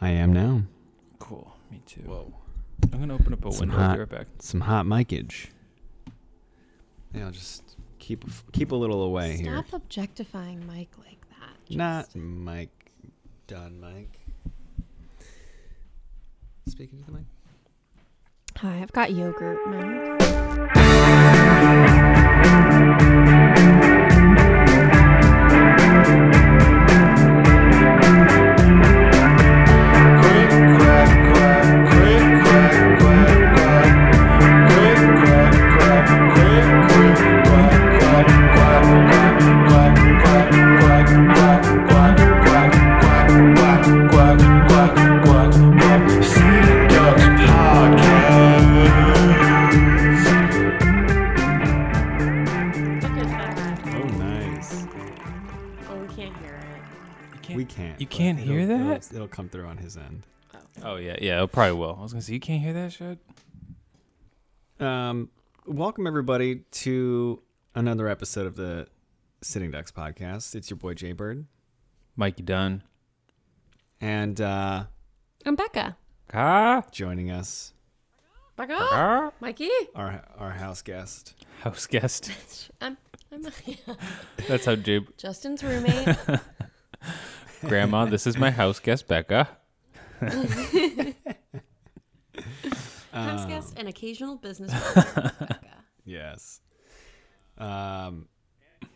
I am now. Cool. Me too. Whoa. I'm gonna open up a Some window. I'll hot- be right back. Some hot micage. Yeah, I'll just keep keep a little away Stop here. objectifying Mike like that. Not Mike. Done, Mike. Speaking to the mic. Hi, I've got yogurt mouth. It'll- that? It'll, it'll come through on his end. Oh yeah, yeah. It probably will. I was gonna say you can't hear that shit. Um, welcome everybody to another episode of the Sitting Ducks podcast. It's your boy Jay Bird, Mike, you done? and uh, I'm Becca. Ah, joining us, Becca? Mikey? our our house guest. House guest. I'm, I'm That's how Jay. Justin's roommate. Grandma, this is my house guest, Becca. house guest and occasional business partner. Becca. Yes. Um,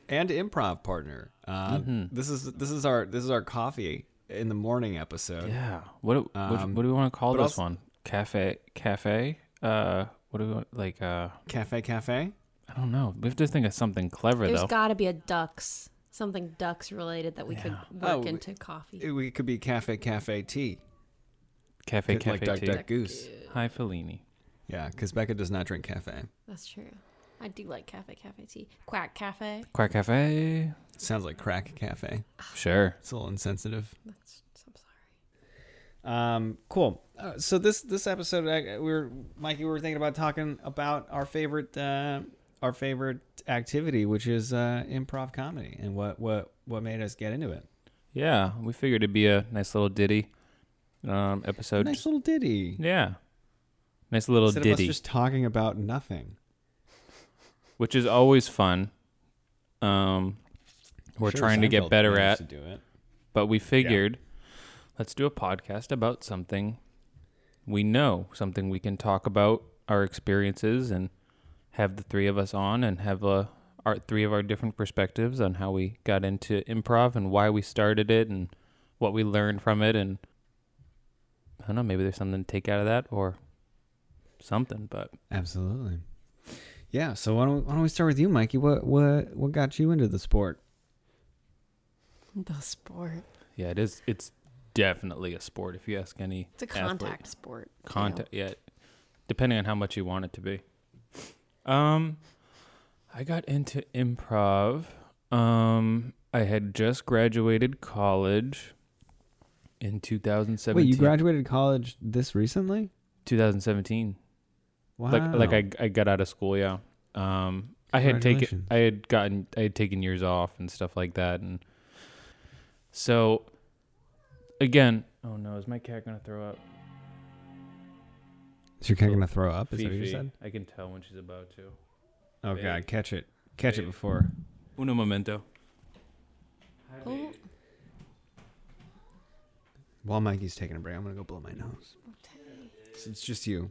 and improv partner. Uh, Mhm. This is this is our this is our coffee in the morning episode. Yeah. What do, what, Um, what do we want to call but this also- one? Cafe. Cafe. Uh, what do we want? Like uh, Cafe Cafe. I don't know. We have to think of something clever There's though. There's got to be a ducks, something ducks related that we could work Oh, into coffee. It, we could be Cafe Cafe Tea. cafe. Like Cafe. Like duck tea. Duck Goose. Hi, Fellini. Yeah, because Becca does not drink cafe. That's true. I do like cafe cafe tea. Quack cafe. Quack Cafe. Sounds like crack cafe. Sure. It's a little insensitive. That's I'm sorry. Um, cool. Uh, so this this episode, I, we were Mikey, we were thinking about talking about our favorite uh, our favorite activity, which is uh, improv comedy, and what what what made us get into it. Yeah, we figured it'd be a nice little ditty um, episode. nice little ditty. Yeah. Nice little Instead ditty, of us just talking about nothing. which is always fun. Um, we're Sure, trying to get better at, to do it. but we figured let's do a podcast about something we know, something we can talk about our experiences and have the three of us on and have uh our three of our different perspectives on how we got into improv and why we started it and what we learned from it and I don't know, maybe there's something to take out of that or something, but Absolutely. Yeah. So why don't why don't we start with you, Mikey? What what what got you into the sport? The sport. Yeah, it is. It's definitely a sport. If you ask any It's a athlete. contact sport. contact, yeah, depending on how much you want it to be. Um, I got into improv. Um, I had just graduated college in 2017. Wait, you graduated college this recently? 2017. Wow. Like, like I, I got out of school. Yeah. Um, I had taken, I had gotten, I had taken years off and stuff like that, and so again, oh no, is my cat gonna throw up? Is your cat gonna throw up? Is that what you Fifi. said? I can tell when she's about to. Oh Babe. god, catch it, catch it Babe. before. Uno momento. Oh, While Mikey's taking a break, I'm gonna go blow my nose. okay. It's, it's just you.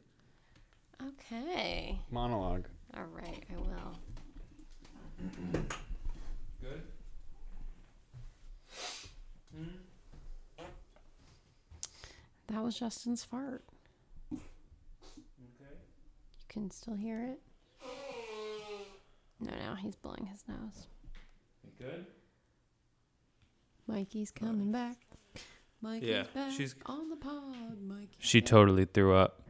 Okay. Monologue. All right, I will. Good. Hmm? That was Justin's fart. You can still hear it? No, no, he's blowing his nose. Good. Mikey's coming back. Mikey's Yeah, back she's- on the pod. Mikey's She back. totally threw up.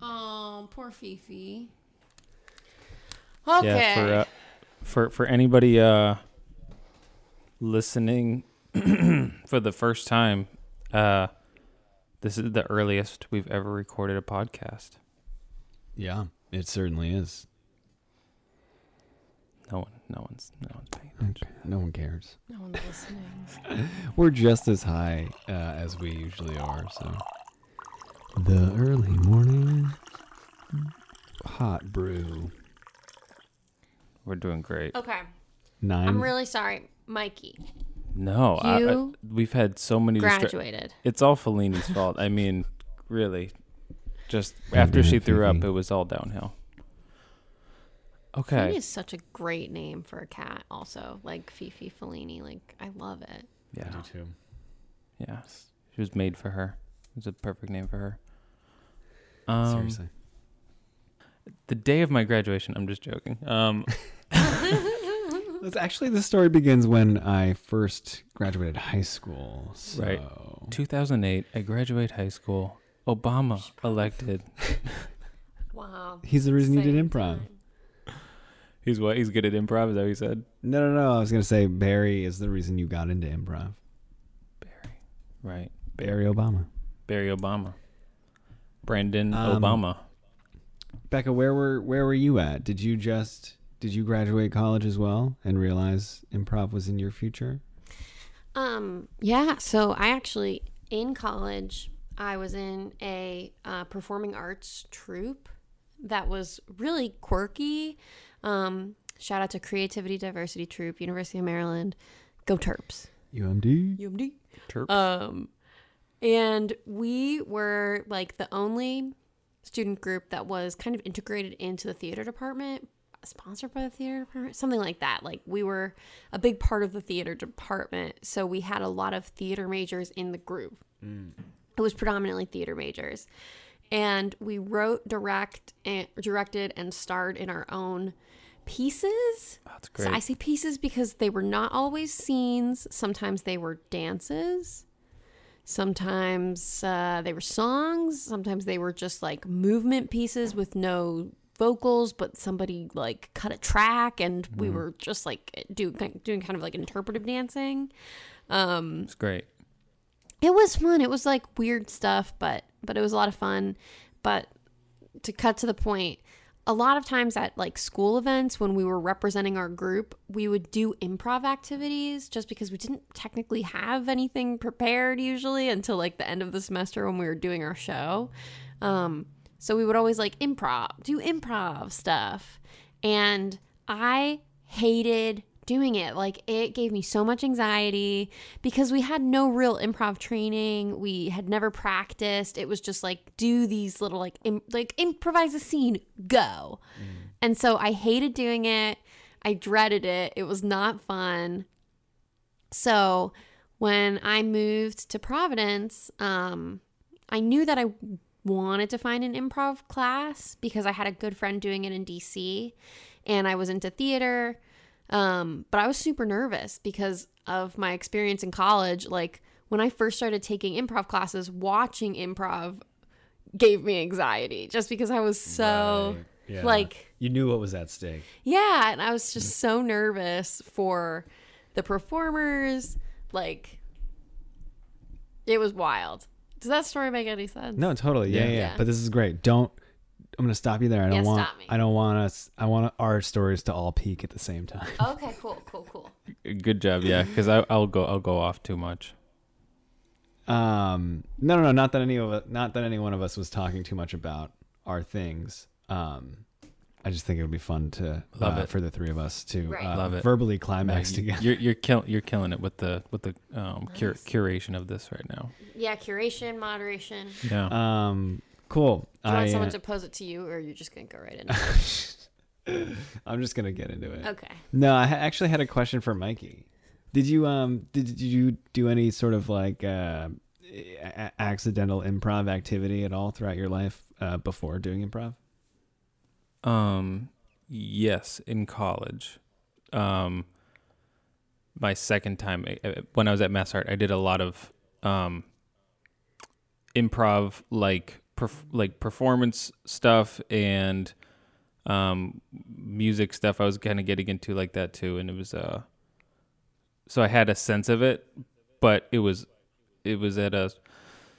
Oh, poor Fifi. Okay. Yeah, for uh, for for anybody uh listening for the first time, uh this is the earliest we've ever recorded a podcast. Yeah, it certainly is. No one no one's no one's paying attention. No one cares. No one's listening. We're just as high uh, as we usually are. So the early morning hot brew. We're doing great. Okay. 9 I'm really sorry, Mikey. No, I, I, You we've had so many. distra- Graduated. it's all Fellini's fault. I mean, really, just after she threw up, it was all downhill. Fellini Okay. is such a great name for a cat. Also, like Fifi Fellini. Like I love it. Yeah. too. Yeah. She was made for her. It was a perfect name for her. Um, Seriously. the day of my graduation, I'm just joking. Um, That's actually the story begins when I first graduated high school. So. Right. 2008, I graduate high school. Obama elected. Wow. He's the reason you did improv. time. He's what? He's good at improv. Is that what he said? No, no, no. I was gonna say Barry is the reason you got into improv. Barry. Right. Barry Obama. Barry Obama. Brandon Um, Obama. Becca, where were where were you at? Did you just did you graduate college as well and realize improv was in your future? Um, yeah, so I actually in college I was in a uh, performing arts troupe that was really quirky. Um, shout out to Creativity Diversity Troupe, University of Maryland. Go Terps. UMD. UMD. Terps. Um, and we were like the only student group that was kind of integrated into the theater department, sponsored by the theater department, something like that. Like we were a big part of the theater department, so we had a lot of theater majors in the group. It was predominantly theater majors, and we wrote, direct, and directed, and starred in our own pieces. That's So. I say pieces because they were not always scenes. Sometimes they were dances. Sometimes uh, they were songs. Sometimes they were just like movement pieces with no vocals, but somebody like cut a track, and we were just like doing doing kind of like interpretive dancing. Um, it's great. It was fun. It was like weird stuff, but but it was a lot of fun. But to cut to the point, a lot of times at like school events when we were representing our group, we would do improv activities just because we didn't technically have anything prepared usually until like the end of the semester when we were doing our show. Um, so we would always like improv, do improv stuff. And I hated doing it. Like it gave me so much anxiety because we had no real improv training. We had never practiced. It was just like do these little like Im- like improvise a scene, go. And so I hated doing it. I dreaded it. It was not fun. So when I moved to Providence, um, I knew that I wanted to find an improv class because I had a good friend doing it in DC and I was into theater. Um, but I was super nervous because of my experience in college. Like when I first started taking improv classes, watching improv gave me anxiety just because I was so Right. Yeah. like you knew what was at stake. yeah, and I was just so nervous for the performers. Like, it was wild. Does that story make any sense? No, totally. Yeah, Yeah. yeah. yeah. Yeah. But this is great. Don't. I'm gonna stop you there. I don't Yeah, want. stop me. I don't want us. I want our stories to all peak at the same time. Okay, cool, cool, cool. Good job. Yeah, because I'll go. I'll go off too much. Um, no, no, no. Not that any of us, not that any one of us was talking too much about our things. Um, I just think it would be fun to Love uh, it. for the three of us to Right. uh, Love it. verbally climax Yeah, together. You're you're kill, you're killing it with the with the um, cur- curation of this right now. Yeah, curation, moderation. Yeah. Um, cool. Do you want someone uh, to pose it to you, or you're you just gonna go right into it? I'm just gonna get into it. Okay. No, I actually had a question for Mikey. Did you um did, did you do any sort of like uh, a- accidental improv activity at all throughout your life uh, before doing improv? Um, yes, in college. Um, my second time uh, when I was at Mass Art, I did a lot of um improv, like perf- like performance stuff and um music stuff. I was kind of getting into like that too, and it was uh. So I had a sense of it, but it was it was at a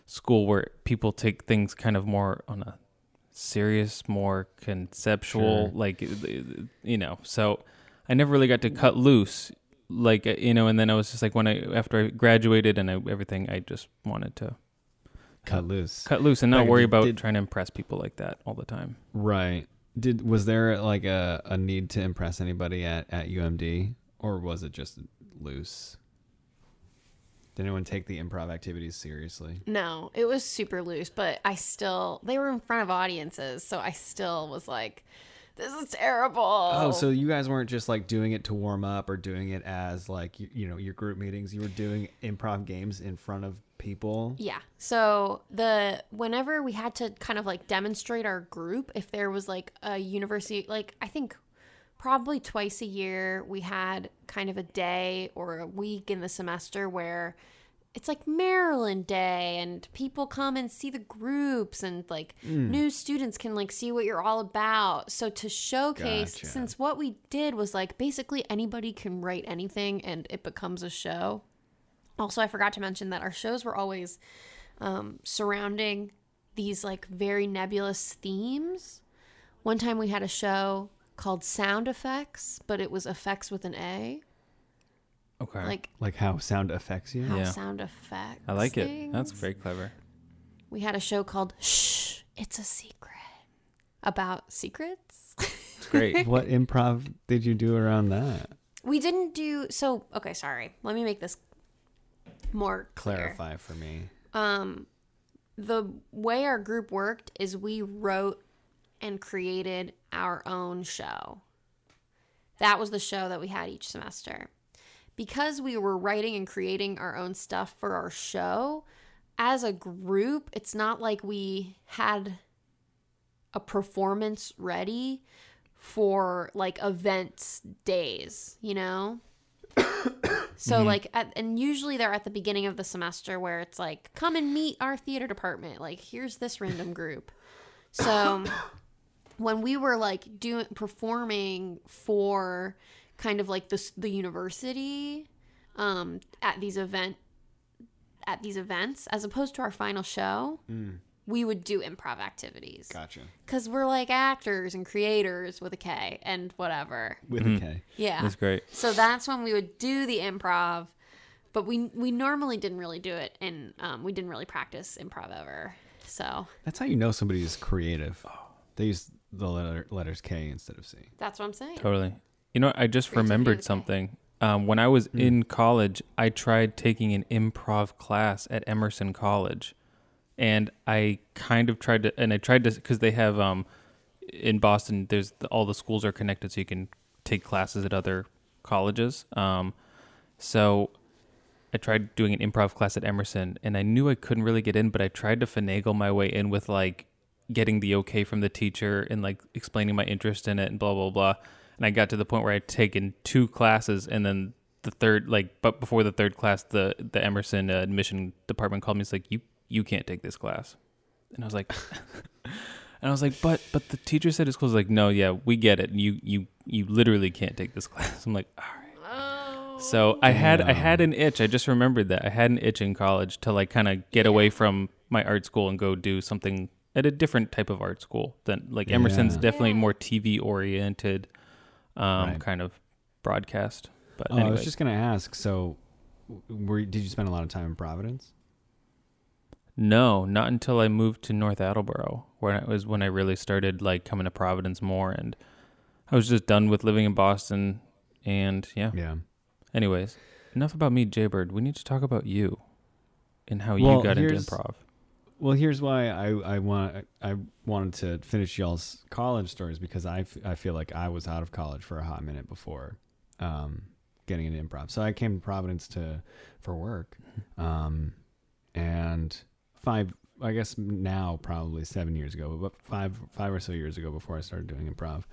school where people take things kind of more on a serious, more conceptual, Sure. like you know. So I never really got to cut loose, like uh, you know. And then I was just like when I after I graduated and I, everything, I just wanted to cut loose. cut loose and not Like, worry did- about did- trying to impress people like that all the time. Right. Did was there like a, a need to impress anybody at, at UMD or was it just loose? Did anyone take the improv activities seriously? No, it was super loose, but I still they were in front of audiences, so I still was like, "This is terrible." Oh, so you guys weren't just like doing it to warm up or doing it as like you, you know your group meetings. You were doing improv games in front of people. Yeah. So the whenever we had to kind of like demonstrate our group, if there was like a university, like I think probably twice a year we had kind of a day or a week in the semester where it's like Maryland Day and people come and see the groups and like new students can like see what you're all about. So to showcase Gotcha. since what we did was like basically anybody can write anything and it becomes a show. Also, I forgot to mention that our shows were always um, surrounding these like very nebulous themes. One time we had a show called Sound Effects, but it was effects with an A, Okay, like Like how sound affects you. how Yeah. sound effects. I like it. That's very clever. We had a show called Shh, It's a Secret about secrets. It's great. What improv did you do around that? we didn't do so. Okay, sorry. Let me make this more clear. Clarify for me. um the way our group worked is we wrote and created our own show. That was the show that we had each semester. Because we were writing and creating our own stuff for our show, as a group, it's not like we had a performance ready for like events days, you know? So mm-hmm. like at, and usually they're at the beginning of the semester where it's like come and meet our theater department like here's this random group. So when we were like doing performing for kind of like this the university um at these event at these events as opposed to our final show, we would do improv activities Gotcha. cuz we're like actors and creators with a K and whatever. With a K. Yeah. That's great. So that's when we would do the improv, but we we normally didn't really do it, and um, we didn't really practice improv ever. So That's how you know somebody is creative. They use the letter, letters K instead of C. that's what I'm saying. Totally. You know, I just remembered with a K. something. Um, when I was in college, I tried taking an improv class at Emerson College, and I kind of tried to, and I tried to, because they have um, in Boston, there's the, all the schools are connected, so you can take classes at other colleges. Um, so I tried doing an improv class at Emerson, and I knew I couldn't really get in, but I tried to finagle my way in with like getting the okay from the teacher and like explaining my interest in it and blah blah blah. And I got to the point where I'd taken two classes, and then the third, like, but before the third class, the the Emerson uh, admission department called me. It's like you you can't take this class, and I was like. And I was like, but but the teacher said it's closed. Like, no, yeah, we get it. You you you literally can't take this class. I'm like, all right. Oh. So I had I had an itch. I just remembered that I had an itch in college to like kind of get away from my art school and go do something at a different type of art school. Than like Emerson's Yeah. definitely Yeah. more TV oriented, um, Right. kind of broadcast. But Oh, I was just gonna ask. So, were did you spend a lot of time in Providence? no, not until I moved to North Attleboro, where it was when I really started like coming to Providence more, and I was just done with living in Boston. And yeah, Yeah. Anyways, enough about me, Jaybird. We need to talk about you and how Well, you got into improv. Well, here's why I I want I wanted to finish y'all's college stories because I, f- I feel like I was out of college for a hot minute before um, getting into improv. So I came to Providence to for work, um, and five I guess now probably seven years ago, but five five or so years ago before I started doing improv,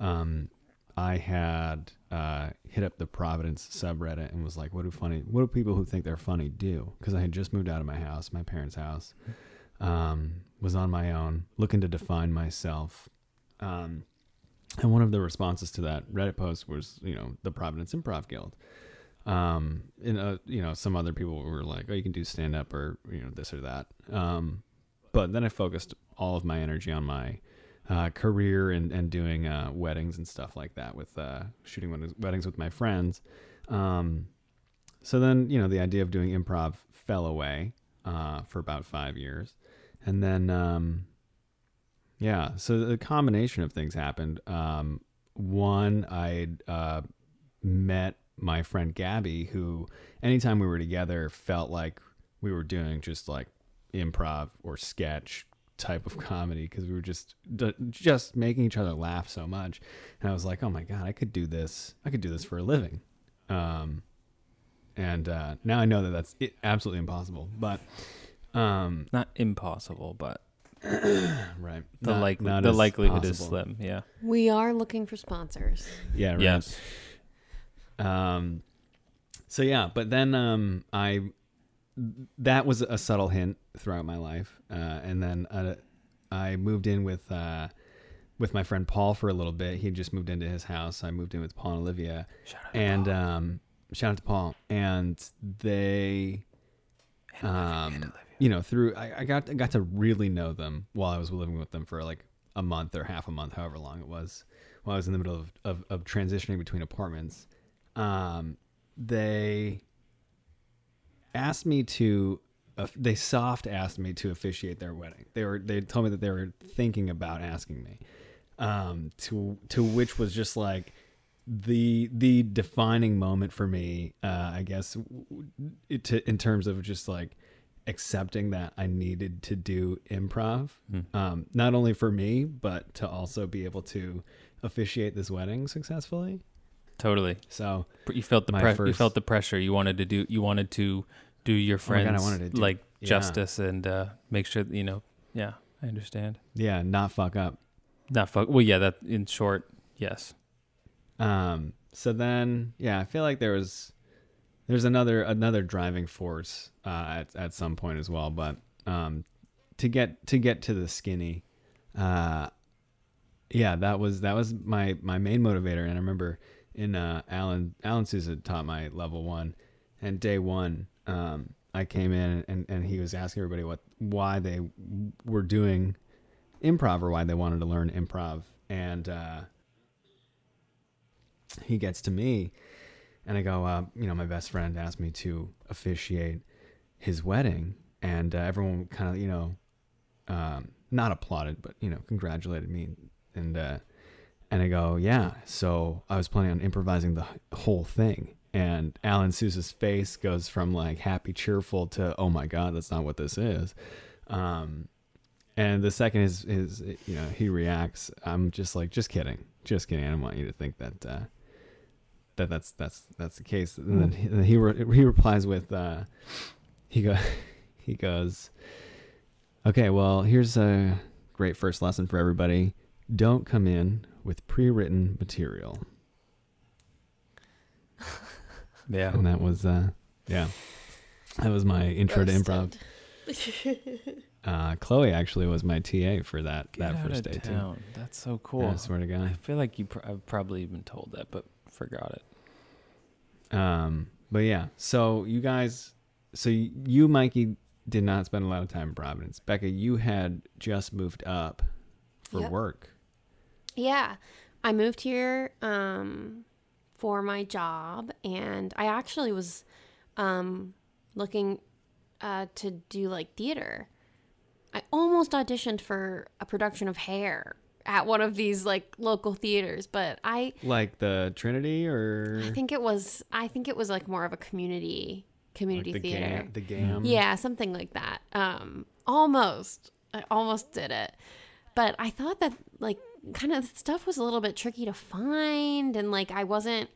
um, I had uh, hit up the Providence subreddit and was like, "What do funny? What do people who think they're funny do?" Because I had just moved out of my house, my parents' house, um, was on my own, looking to define myself. Um, and one of the responses to that Reddit post was, you know, the Providence Improv Guild. Um, and uh, you know, some other people were like, "Oh, you can do stand up or you know this or that." Um, but then I focused all of my energy on my uh, career and and doing uh, weddings and stuff like that with uh, shooting weddings- with my friends. Um, so then you know the idea of doing improv fell away uh, for about five years, and then um, yeah, so the combination of things happened. Um, one, I uh, met my friend Gabby, who anytime we were together felt like we were doing just like improv or sketch type of comedy because we were just just making each other laugh so much and i was like oh my god i could do this i could do this for a living um and uh now i know that that's absolutely impossible but um Not impossible, but right the Not- likely not the as likelihood is possible. slim. Yeah. We are looking for sponsors. yeah right. Yes. Um, so yeah, but then um, I that was a subtle hint throughout my life, uh, and then uh, I moved in with uh, with my friend Paul for a little bit. He had just moved into his house. I moved in with Paul and Olivia, Shout out and um, shout out to Paul. And they, um, you know, through I, I got I got to really know them while I was living with them for like a month or half a month, however long it was, while I was in the middle of, of, of transitioning between apartments. Um, they asked me to uh, they soft asked me to officiate their wedding. They were they told me that they were thinking about asking me. Um, to to which was just like the the defining moment for me. Uh, I guess it, to, in terms of just like accepting that I needed to do improv, um, not only for me but to also be able to officiate this wedding successfully. Totally. So You felt the My pre- you felt the pressure. You wanted to do you wanted to do your Oh God, friends wanted to do- like yeah. justice and uh, make sure that, you know. Yeah, I understand. yeah, not fuck up. Not fuck. Well, yeah. That in short, yes. Um, so then, yeah, I feel like there was there's another another driving force uh, at at some point as well. But um, to get to get to the skinny, uh, yeah, that was that was my my main motivator. And I remember in uh, Alan Alan Sousa taught my level one, and day one, um, I came in and and he was asking everybody what why they were doing improv or why they wanted to learn improv, and uh, he gets to me and I go, uh, you know, my best friend asked me to officiate his wedding, and uh, everyone kind of, you know, um, not applauded, but you know, congratulated me, and uh, and I go, yeah. So I was planning on improvising the whole thing, and Alan Sousa's face goes from like happy, cheerful to, oh my god, that's not what this is. Um, and the second is is you know he reacts, I'm just like, just kidding, just kidding. I don't want you to think that. That that's that's that's the case. And then he, then he, re- he replies with uh, he go he goes, okay, well here's a great first lesson for everybody. Don't come in with pre-written material. Yeah. And that was uh, yeah, that was my intro to improv. Uh, Chloe actually was my TA for that Get that first of day too. town. That's so cool. Yeah, I swear to God. I feel like you. Pr- I've probably even told that, but forgot it. Um, but yeah, so you guys, so you, Mikey, did not spend a lot of time in Providence. Becca, you had just moved up for Yep. work. Yeah. I moved here um, for my job, and I actually was um, looking uh, to do like theater. I almost auditioned for a production of Hair at one of these like local theaters, but I Like the Trinity or I think it was I think it was like more of a community like community the theater. Gamm, the Gamm. Yeah, something like that. Um, almost. I almost did it. But I thought that like kind of stuff was a little bit tricky to find and like I wasn't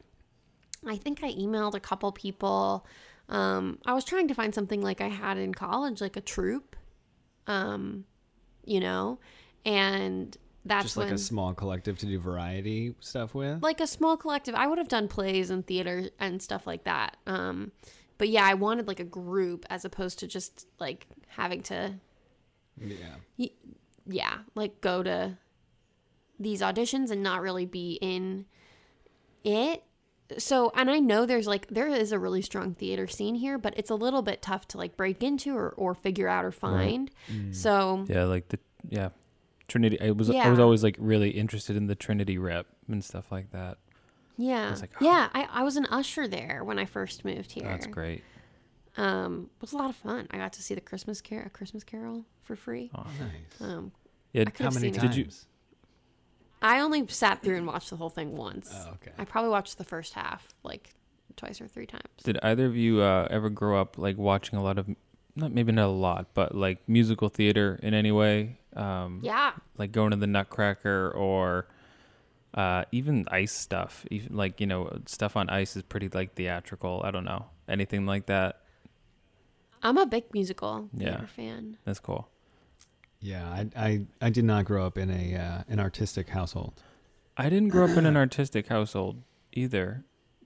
I think I emailed a couple people. Um, I was trying to find something like I had in college, like a troupe. Um, you know, and that's Just when like a small collective to do variety stuff with. like a small collective. I would have done plays and theater and stuff like that. Um, but yeah, I wanted like a group as opposed to just like having to, yeah. yeah, like go to these auditions and not really be in it. So, and I know there's like, there is a really strong theater scene here, but it's a little bit tough to like break into or, or figure out or find. So, Yeah, like the yeah, Trinity. I was I was always like really interested in the Trinity rep and stuff like that. Yeah. was like, yeah, I, I was an usher there when I first moved here. That's great. Um, it was a lot of fun. I got to see the Christmas Carol, a Christmas Carol for free. Awesome. Nice. Um, Yeah, How many seen times? Did you- I only sat through and watched the whole thing once. Oh, okay. I probably watched the first half like twice or three times. Did either of you uh, ever grow up like watching a lot of, not maybe not a lot, but like musical theater in any way? Um, Yeah. Like going to the Nutcracker or uh, even ice stuff. Even like you know stuff on ice is pretty like theatrical. I don't know anything like that. I'm a big musical Yeah. fan. That's cool. Yeah, I, I I did not grow up in a uh, an artistic household. I didn't grow up in an artistic household either,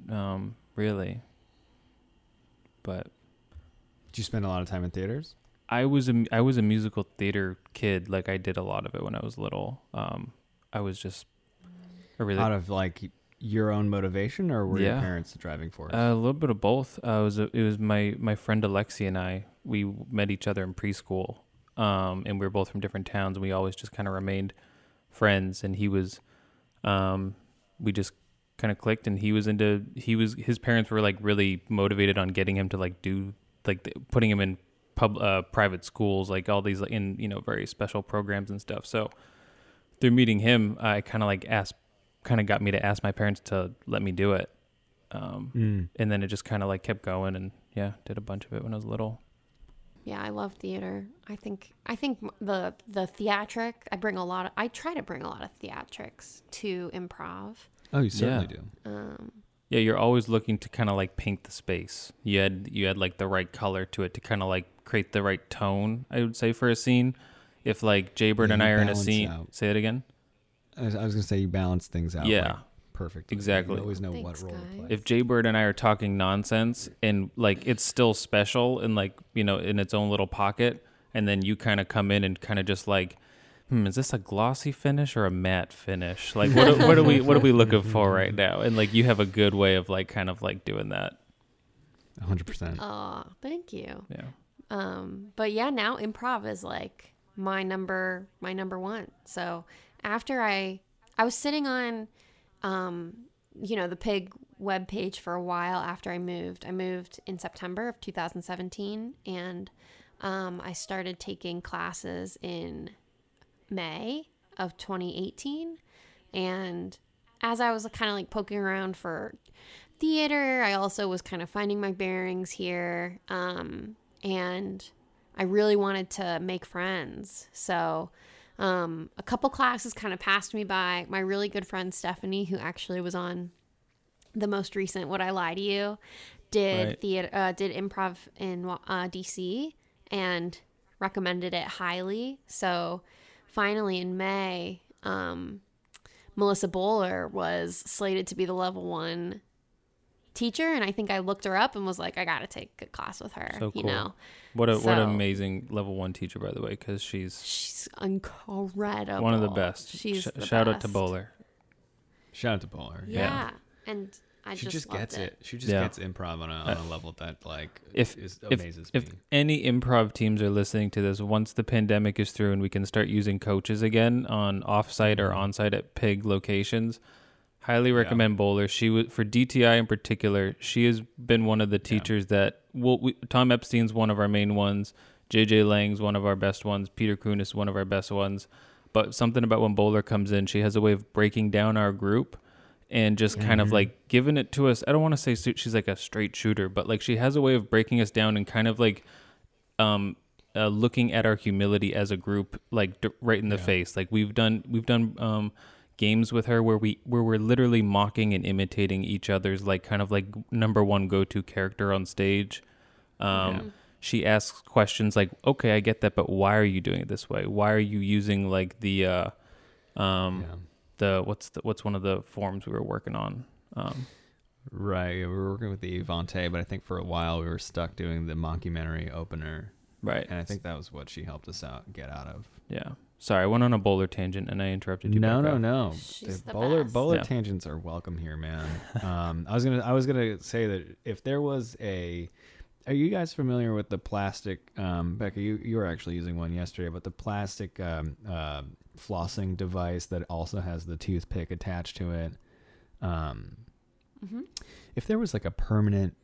um, really. But Did you spend a lot of time in theaters? I was a I was a musical theater kid. Like I did a lot of it when I was little. Um, I was just a really Out of like your own motivation, or were your parents the driving force? a little bit of both. Uh, it was a, it was my my friend Alexi and I. We met each other in preschool, um, and we were both from different towns. And we always just kind of remained friends. And he was, um, we just kind of clicked. And he was into he was his parents were like really motivated on getting him to like do like the, putting him in pub uh, private schools, like all these in you know very special programs and stuff. So through meeting him, I kind of like asked, kind of got me to ask my parents to let me do it. Um, Mm. and then it just kind of like kept going and yeah did a bunch of it when i was little Yeah, I love theater. I think I think the the theatric. I bring a lot of. I try to bring a lot of theatrics to improv. Oh, you certainly Yeah. do. Um, yeah you're always looking to kind of like paint the space you had you had like the right color to it to kind of like create the right tone i would say for a scene if like jaybird Yeah, and i are in a scene out. say it again I was, I was gonna say you balance things out. Yeah. like, perfect. Exactly. You always know Thanks, what role to play. if jaybird and i are talking nonsense and like it's still special and like you know in its own little pocket and then you kind of come in and kind of just like hmm is this a glossy finish or a matte finish like what, are- what are we what are we looking for right now and like you have a good way of like kind of like doing that 100. percent oh, thank you. yeah Um, but yeah, now improv is like my number my number one. So after I I was sitting on um, you know, the pig web page for a while after I moved. I moved in September of 2017 and um, I started taking classes in May of 2018 and as I was kind of like poking around for theater, I also was kind of finding my bearings here. Um, and I really wanted to make friends. So, um, a couple classes kind of passed me by. My really good friend Stephanie, who actually was on the most recent "Would I Lie to You," did Right. theater, uh, did improv in uh, DC, and recommended it highly. So, finally in May, um, Melissa Bowler was slated to be the level one teacher, and I think I looked her up and was like, I got to take a class with her. So You cool. know, what a what an amazing level one teacher by the way because she's she's incredible. one of the best She's Sh- the shout out to bowler Shout out to Bowler. Yeah, and I she just, just, gets it. it. She just Yeah. gets improv on a, on a level that like If- is if amazes if me. any improv teams are listening to this once the pandemic is through and we can start using coaches again on offsite or mm-hmm. onsite at pig locations highly recommend bowler she was for dti in particular she has been one of the teachers that well we, tom epstein's one of our main ones jj lang's one of our best ones peter kunis is one of our best ones but something about when bowler comes in she has a way of breaking down our group and just kind of like giving it to us. I don't want to say she's like a straight shooter, but like she has a way of breaking us down and kind of like um uh, looking at our humility as a group like d- right in the face. Like we've done we've done um games with her where we where we're literally mocking and imitating each other's like kind of like number one go-to character on stage. Um she asks questions like, "Okay, I get that, but why are you doing it this way? Why are you using like the uh um yeah. The what's the what's one of the forms we were working on um Right. We were working with the Evante, but I think for a while we were stuck doing the mockumentary opener, right and I think that was what she helped us out get out of. yeah sorry i went on a bowler tangent and i interrupted you No, no, up. no. She's the bowler best. bowler Yeah. tangents are welcome here, man. um, I was gonna I was gonna say that if there was a are you guys familiar with the plastic? Um, Becca, you you were actually using one yesterday, but the plastic um, uh, flossing device that also has the toothpick attached to it. Um, Mhm. if there was like a permanent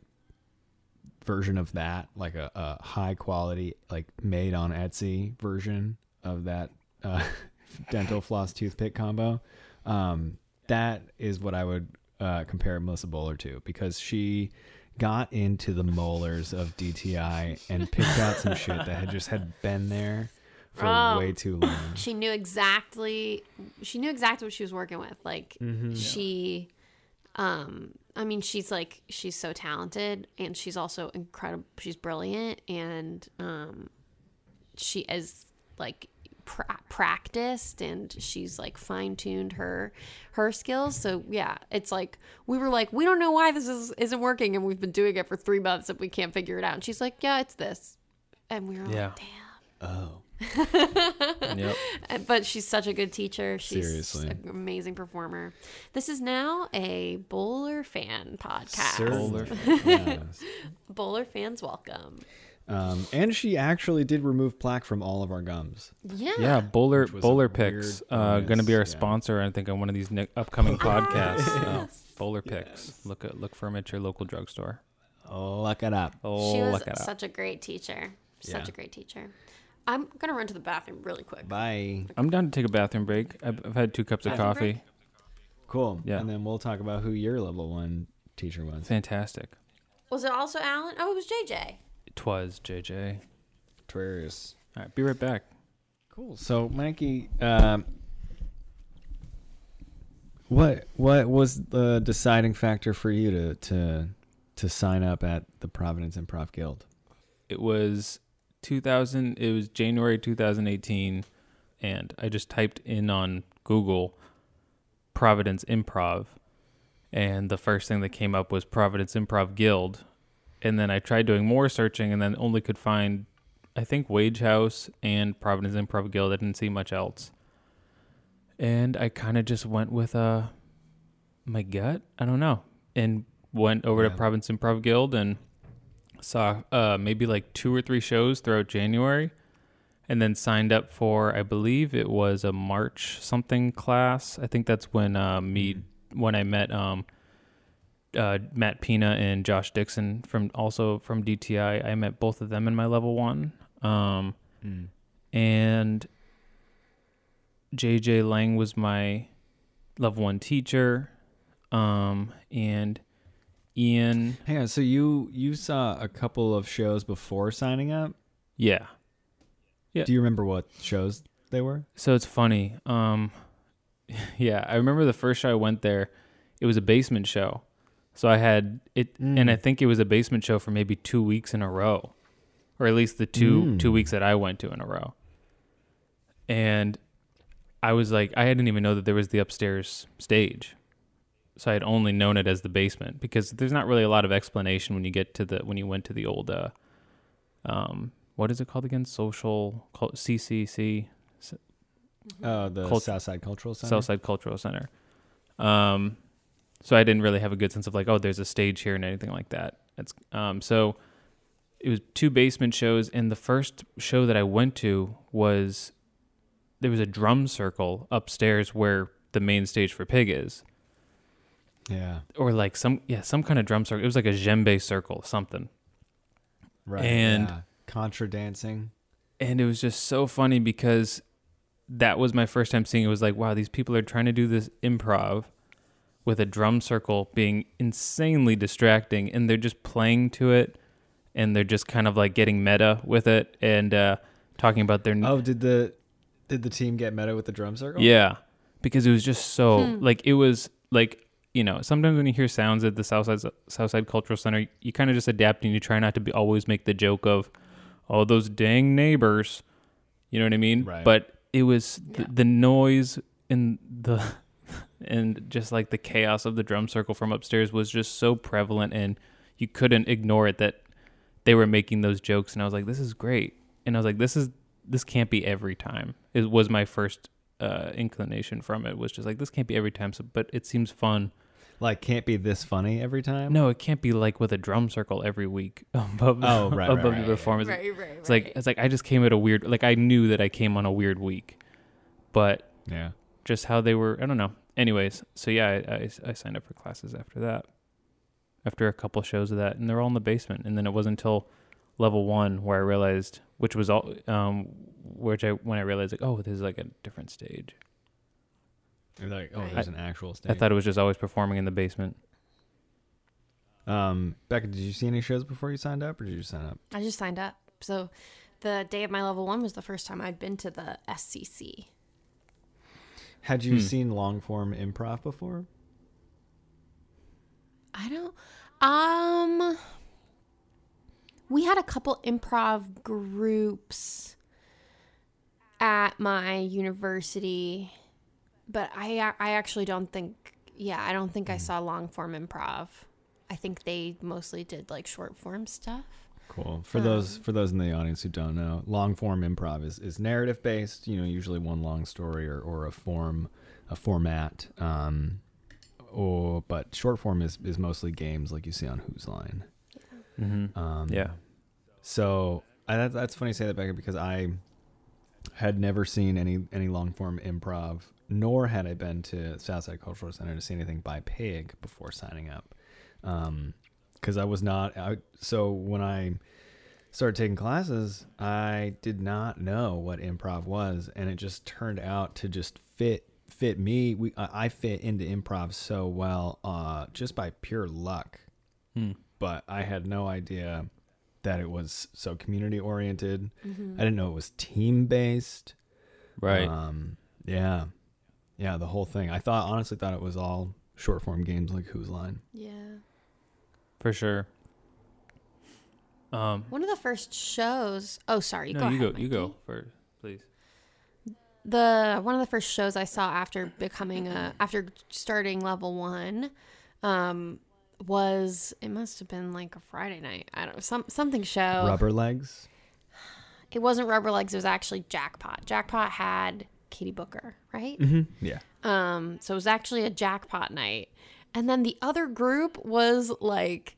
version of that, like a, a high quality, like made on Etsy version of that uh, dental floss toothpick combo, um, that is what I would uh, compare Melissa Bowler to because she got into the molars of DTI and picked out some shit that had just had been there for Oh. way too long. She knew exactly. She knew exactly what she was working with. Like Mm-hmm. she, um, I mean, she's like she's so talented, and she's also incredible. She's brilliant, and um, she is like pra- practiced, and she's like fine tuned her her skills. So yeah, it's like we were like, we don't know why this is isn't working, and we've been doing it for three months, and we can't figure it out. And she's like, yeah, it's this, and we were Yeah. like, damn. Oh, Yep. But she's such a good teacher. She's Seriously. an amazing performer. This is now a bowler fan podcast. certainly. Bowler. Yes. Bowler fans, welcome. Um, and she actually did remove plaque from all of our gums. Yeah. Yeah, Bowler Which was a Bowler Picks uh, going to be our yeah. sponsor. I think on one of these ne- upcoming podcasts. Yes. Bowler Picks. Look at look for 'em at your local drugstore. Look it up. Oh, she was look it up. such a great teacher. Such Yeah. a great teacher. I'm gonna run to the bathroom really quick. Bye. I'm down to take a bathroom break. I've, I've had two cups of Bathroom coffee. break? Cool. Yeah. And then we'll talk about who your level one teacher was. Fantastic. Was it also Alan? Oh, it was JJ. Twas JJ. Twirius. All right, be right back. Cool. So, Mikey, um, what what was the deciding factor for you to to to sign up at the Providence Improv Guild? It was 2000. It was January 2018, and I just typed in on Google Providence Improv, and the first thing that came up was Providence Improv Guild, and then I tried doing more searching, and then only could find, I think Wage House and Providence Improv Guild. I didn't see much else, and I kind of just went with uh my gut. I don't know, and went over Yeah. to Providence Improv Guild and saw uh, maybe like two or three shows throughout January, and then signed up for I believe it was a March something class. I think that's when uh, me when I met um, uh, Matt Pina and Josh Dixon from also from DTI. I met both of them in my level one, um, and JJ Lang was my level one teacher, um, and Ian. Hang on. So you you saw a couple of shows before signing up. Yeah. Yeah. Do you remember what shows they were? So it's funny. Um, yeah, I remember the first show I went there. It was a basement show, so I had it, and Mm. I think it was a basement show for maybe two weeks in a row, or at least the two Mm. two weeks that I went to in a row. And I was like, I didn't even know that there was the upstairs stage, so I had only known it as the basement because there's not really a lot of explanation when you get to the when you went to the old, uh, um, what is it called again? Social cul- CCC. Oh, the Cult- Southside Cultural Center. Southside Cultural Center. Um, so I didn't really have a good sense of like, oh, there's a stage here and anything like that. It's um, so it was two basement shows, and the first show that I went to was there was a drum circle upstairs where the main stage for Pig is, Yeah. or like some yeah some kind of drum circle. It was like a djembe circle, something. Right. And- yeah. contra dancing. and it was just so funny because that was my first time seeing it was like wow these people are trying to do this improv with a drum circle being insanely distracting and they're just playing to it and they're just kind of like getting meta with it and uh talking about their Oh, did the did the team get meta with the drum circle? yeah because it was just so Hmm. like it was like you know sometimes when you hear sounds at the southside southside cultural center you kind of just adapt and you try not to be always make the joke of oh those dang neighbors. You know what i mean? Right. but it was Yeah. the, the noise and the and just like the chaos of the drum circle from upstairs was just so prevalent and you couldn't ignore it that they were making those jokes and i was like this is great. And i was like this is this can't be every time. It was my first uh inclination from it was just like this can't be every time. So but it seems fun Like, can't be this funny every time. No, it can't be like with a drum circle every week above Oh, right, right, above right, the performance. right, right. It's like it's like I just came at a weird like I knew that I came on a weird week, but Yeah. just how they were I don't know. Anyways, so yeah, I, I, I signed up for classes after that. After a couple shows of that, and they're all in the basement. And then it wasn't until level one where I realized, which was all, um, which I when I realized like, oh, this is like a different stage. You're like, oh, Right. there's an actual stage. I thought it was just always performing in the basement. Um, Becca, did you see any shows before you signed up, or did you sign up? I just signed up. So the day of my level one was the first time I'd been to the SCC. Had you Hmm. seen long form improv before? I don't. Um, we had a couple improv groups at my university, but I I actually don't think. Yeah, I don't think I saw long form improv. I think they mostly did like short form stuff. Cool. For those Um, for those in the audience who don't know, long form improv is, is narrative based. You know, usually one long story or, or a form, a format. Um, or but short form is is mostly games like you see on Whose Line. Mm-hmm. Um, yeah. So I, that, that's funny you say that, Becca, because I had never seen any any long form improv, nor had I been to Southside Cultural Center to see anything by Pig before signing up. Because I was not. I, so when I started taking classes, I did not know what improv was, and it just turned out to just fit fit me. We I I fit into improv so well, uh, just by pure luck Hmm. but I had no idea that it was so community oriented. Mm-hmm. I didn't know it was team based. Right. Um, yeah. Yeah, the whole thing. I thought honestly thought it was all short form games like Whose Line. Yeah. For sure. Um, One of the first shows. Oh, sorry. no, go you ahead, go. You go first, please. the one of the first shows I saw after becoming a after starting level one um was it must have been like a Friday night. I don't know, some something show. Rubber legs. It wasn't Rubber Legs, it was actually Jackpot. Jackpot had Katie Booker, right? Mm-hmm. Yeah. Um so it was actually a jackpot night. And then the other group was like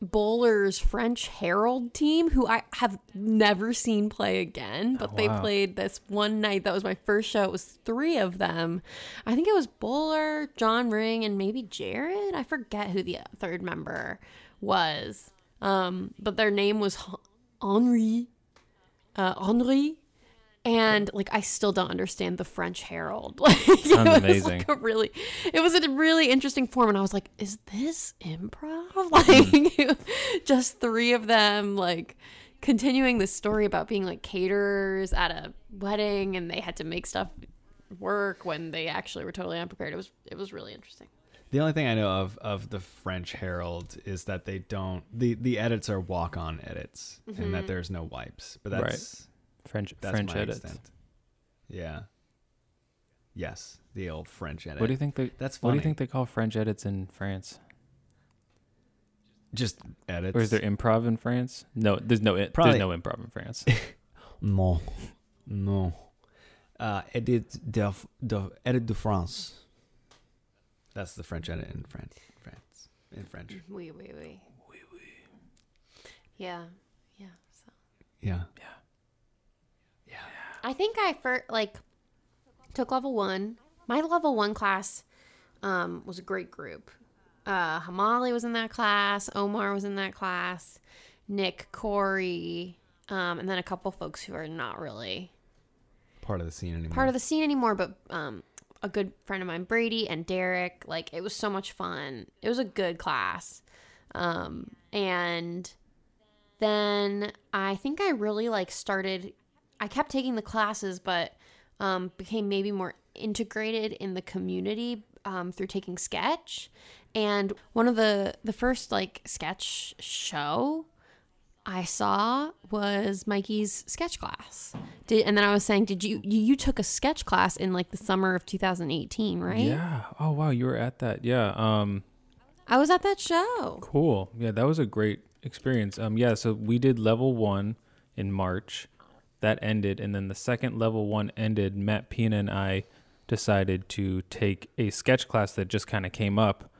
Bowler's French Harold team, who I have never seen play again, but Oh, they played this one night. That was my first show. It was three of them. I think it was Bowler, John Ring, and maybe Jared. I forget who the third member was. Um, but their name was Henri. Uh, Henri. And like I still don't understand the French Harold. Like it was amazing. like a really it was a really interesting form and I was like, is this improv? Mm-hmm. Like just three of them like continuing this story about being like caterers at a wedding and they had to make stuff work when they actually were totally unprepared. It was it was really interesting. The only thing I know of of the French Harold is that they don't the the edits are walk on edits and that there's no wipes. But that's French that's French my edits. extent. Yeah. Yes, the old French edit. What do you think they? That's funny. What do you think they call French edits in France? Just edits. Or is there improv in France? No, there's no. Probably- there's no improv in France. No, no. Uh, edit de, de edit de France. That's the French edit in France. France in French. Oui, oui, oui. Yeah. Yeah. So Yeah. Yeah. I think I first like took level one. My level one class um, was a great group. Uh, Hamali was in that class. Omar was in that class. Nick, Corey, um, and then a couple folks who are not really Part of the scene anymore. part of the scene anymore, but um, a good friend of mine, Brady and Derek. Like it was so much fun. It was a good class, um, and then I think I really like started. I kept taking the classes, but um, became maybe more integrated in the community um, through taking sketch. And one of the the first like sketch show I saw was Mikey's sketch class. Did and then I was saying, did you you, you took a sketch class in like the summer of 2018, right? Yeah. Oh wow, you were at that. Yeah. Um. I was at that show. Cool. Yeah, that was a great experience. Um. Yeah. So we did level one in March. That ended, and then the second level one ended. Matt Pina and I decided to take a sketch class that just kind of came up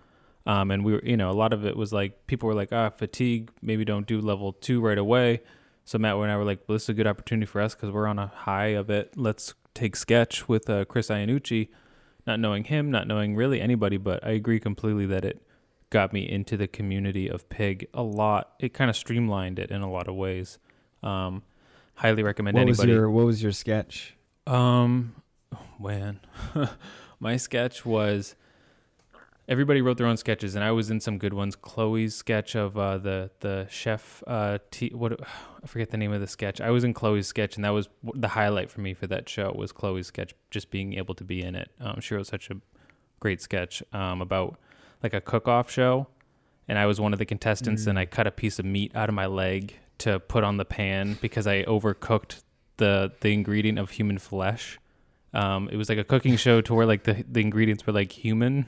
Um, and we were, you know, a lot of it was like people were like, ah, fatigue, maybe don't do level two right away. So Matt and I were like, well, this is a good opportunity for us because we're on a high of it. Let's take sketch with uh, Chris Iannucci, not knowing him, not knowing really anybody, but I agree completely that it got me into the community of pig a lot. It kind of streamlined it in a lot of ways. Um, highly recommend what anybody. Was your, what was your sketch? Um, oh, man, my sketch was everybody wrote their own sketches, and I was in some good ones. Chloe's sketch of uh, the the chef, uh, t- what I forget the name of the sketch. I was in Chloe's sketch, and that was the highlight for me for that show was Chloe's sketch, just being able to be in it. Um, she wrote such a great sketch um, about like a cook-off show, and I was one of the contestants, mm. and I cut a piece of meat out of my leg to put on the pan because I overcooked the the ingredient of human flesh. Um, it was like a cooking show to where like the the ingredients were like human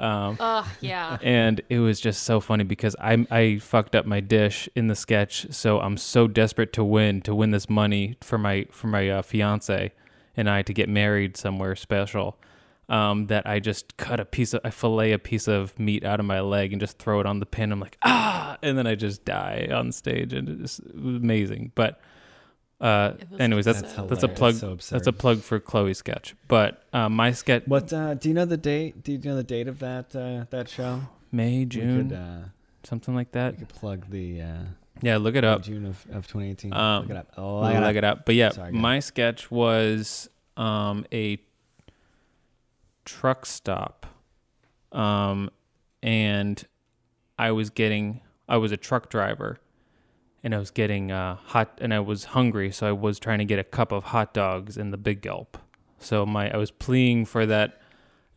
um, uh, yeah. And it was just so funny because I I fucked up my dish in the sketch, so I'm so desperate to win to win this money for my for my uh, fiance and I to get married somewhere special. Um, that I just cut a piece of I fillet a piece of meat out of my leg and just throw it on the pin. I'm like ah, and then I just die on stage, and it, just, it was amazing. But uh, anyways, that's that's, that's a plug. So that's a plug for Chloe's sketch. But uh, my sketch. What uh, do you know the date? Do you know the date of that uh, that show? May June, could, uh, something like that. You could plug the. Uh, yeah, look it up. June of, of 2018. Um, look it up. Oh, look, look it up. But yeah, Sorry, my sketch was um, a truck stop, um, and I was getting. I was a truck driver and I was getting uh, hot, and I was hungry, so I was trying to get a cup of hot dogs in the Big Gulp. So my I was pleading for that.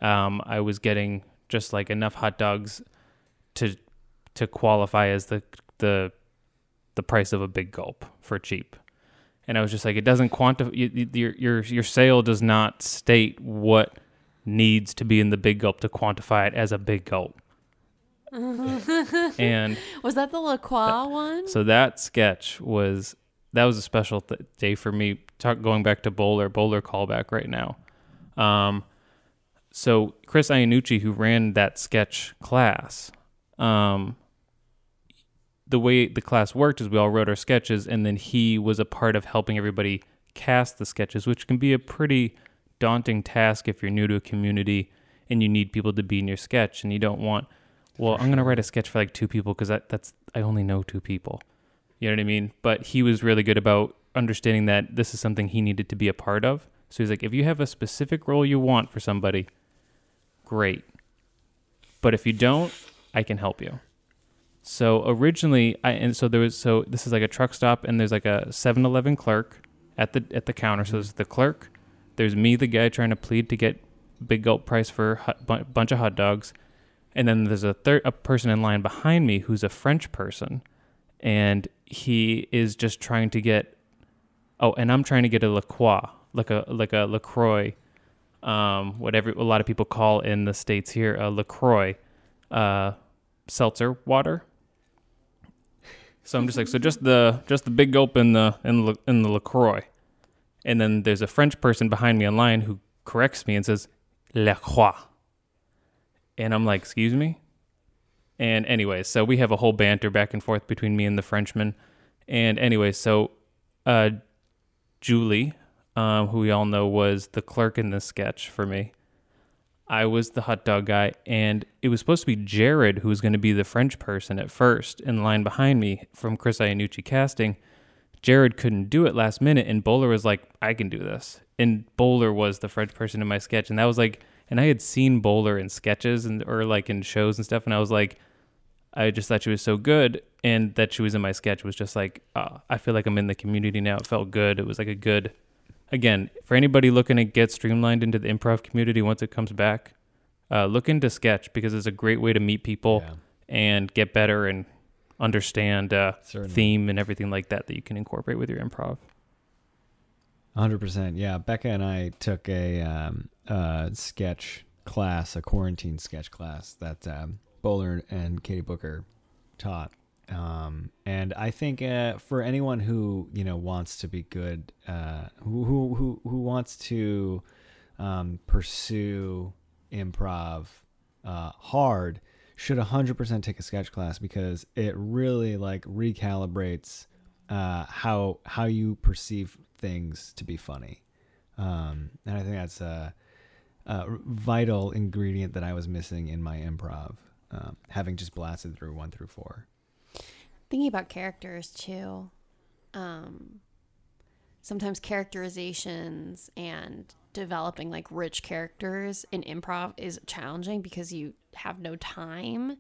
Um, I was getting just like enough hot dogs to to qualify as the the the price of a Big Gulp for cheap. And I was just like, it doesn't quantify your your your sale does not state what needs to be in the Big Gulp to quantify it as a Big Gulp. and was that the La Croix one? So that sketch was that was a special th- day for me. Talk going back to bowler bowler callback right now. Um, so Chris Iannucci, who ran that sketch class, um, the way the class worked is we all wrote our sketches, and then he was a part of helping everybody cast the sketches, which can be a pretty daunting task if you're new to a community and you need people to be in your sketch and you don't want well, I'm gonna write a sketch for like two people because that, that's I only know two people. You know what I mean? But he was really good about understanding that this is something he needed to be a part of. So he's like, if you have a specific role you want for somebody, great. But if you don't, I can help you. So originally, I and so there was so this is like a truck stop, and there's like a 7-Eleven clerk at the at the counter. So mm-hmm. there's the clerk, there's me, the guy trying to plead to get big gulp price for a bunch of hot dogs, and then there's a third a person in line behind me who's a French person, and he is just trying to get. Oh, and I'm trying to get a LaCroix, like a like a Lacroix, um, whatever a lot of people call in the states here a Lacroix, uh, seltzer water. So I'm just like, so just the just the big gulp in the in the in the Lacroix, and then there's a French person behind me in line who corrects me and says La Croix. And I'm like, excuse me? And anyway, so we have a whole banter back and forth between me and the Frenchman. And anyway, so uh, Julie, um, who we all know was the clerk in this sketch for me, I was the hot dog guy, and it was supposed to be Jared who was going to be the French person at first in line behind me from Chris Iannucci casting. Jared couldn't do it last minute, and Bowler was like, I can do this. And Bowler was the French person in my sketch, and that was like and I had seen Bowler in sketches and or like in shows and stuff, and I was like, I just thought she was so good, and that she was in my sketch was just like, uh, I feel like I'm in the community now. It felt good. It was like a good, again, for anybody looking to get streamlined into the improv community once it comes back, uh, look into sketch because it's a great way to meet people yeah. and get better and understand uh, theme and everything like that that you can incorporate with your improv. Hundred percent. Yeah, Becca and I took a um, uh, sketch class, a quarantine sketch class that um, Bowler and Katie Booker taught. Um, and I think uh, for anyone who you know wants to be good, uh, who, who who who wants to um, pursue improv uh, hard should 100% take a sketch class because it really like recalibrates uh, how how you perceive things to be funny um, and i think that's a, a vital ingredient that i was missing in my improv um, having just blasted through one through four Thinking about characters too. Um, sometimes characterizations and developing like rich characters in improv is challenging because you have no time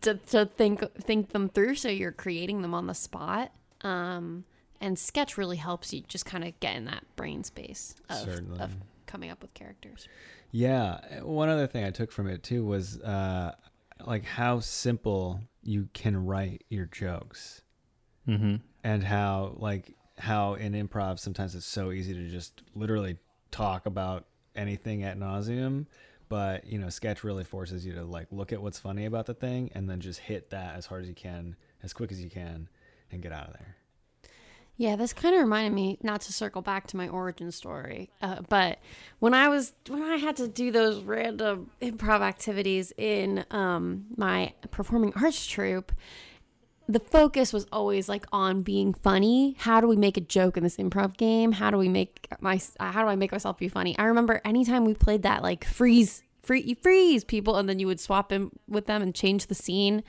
to, to think think them through so you're creating them on the spot um, and sketch really helps you just kind of get in that brain space of, Certainly. of coming up with characters Yeah, one other thing I took from it too was uh, like how simple you can write your jokes, Mm-hmm. and how like how in improv sometimes it's so easy to just literally talk about anything at nauseam, but you know, sketch really forces you to like look at what's funny about the thing and then just hit that as hard as you can, as quick as you can, and get out of there. Yeah, this kind of reminded me not to circle back to my origin story, uh, but when I was when I had to do those random improv activities in um, my performing arts troupe, the focus was always like on being funny. How do we make a joke in this improv game? How do we make my how do I make myself be funny? I remember anytime we played that like freeze free you freeze people and then you would swap in with them and change the scene.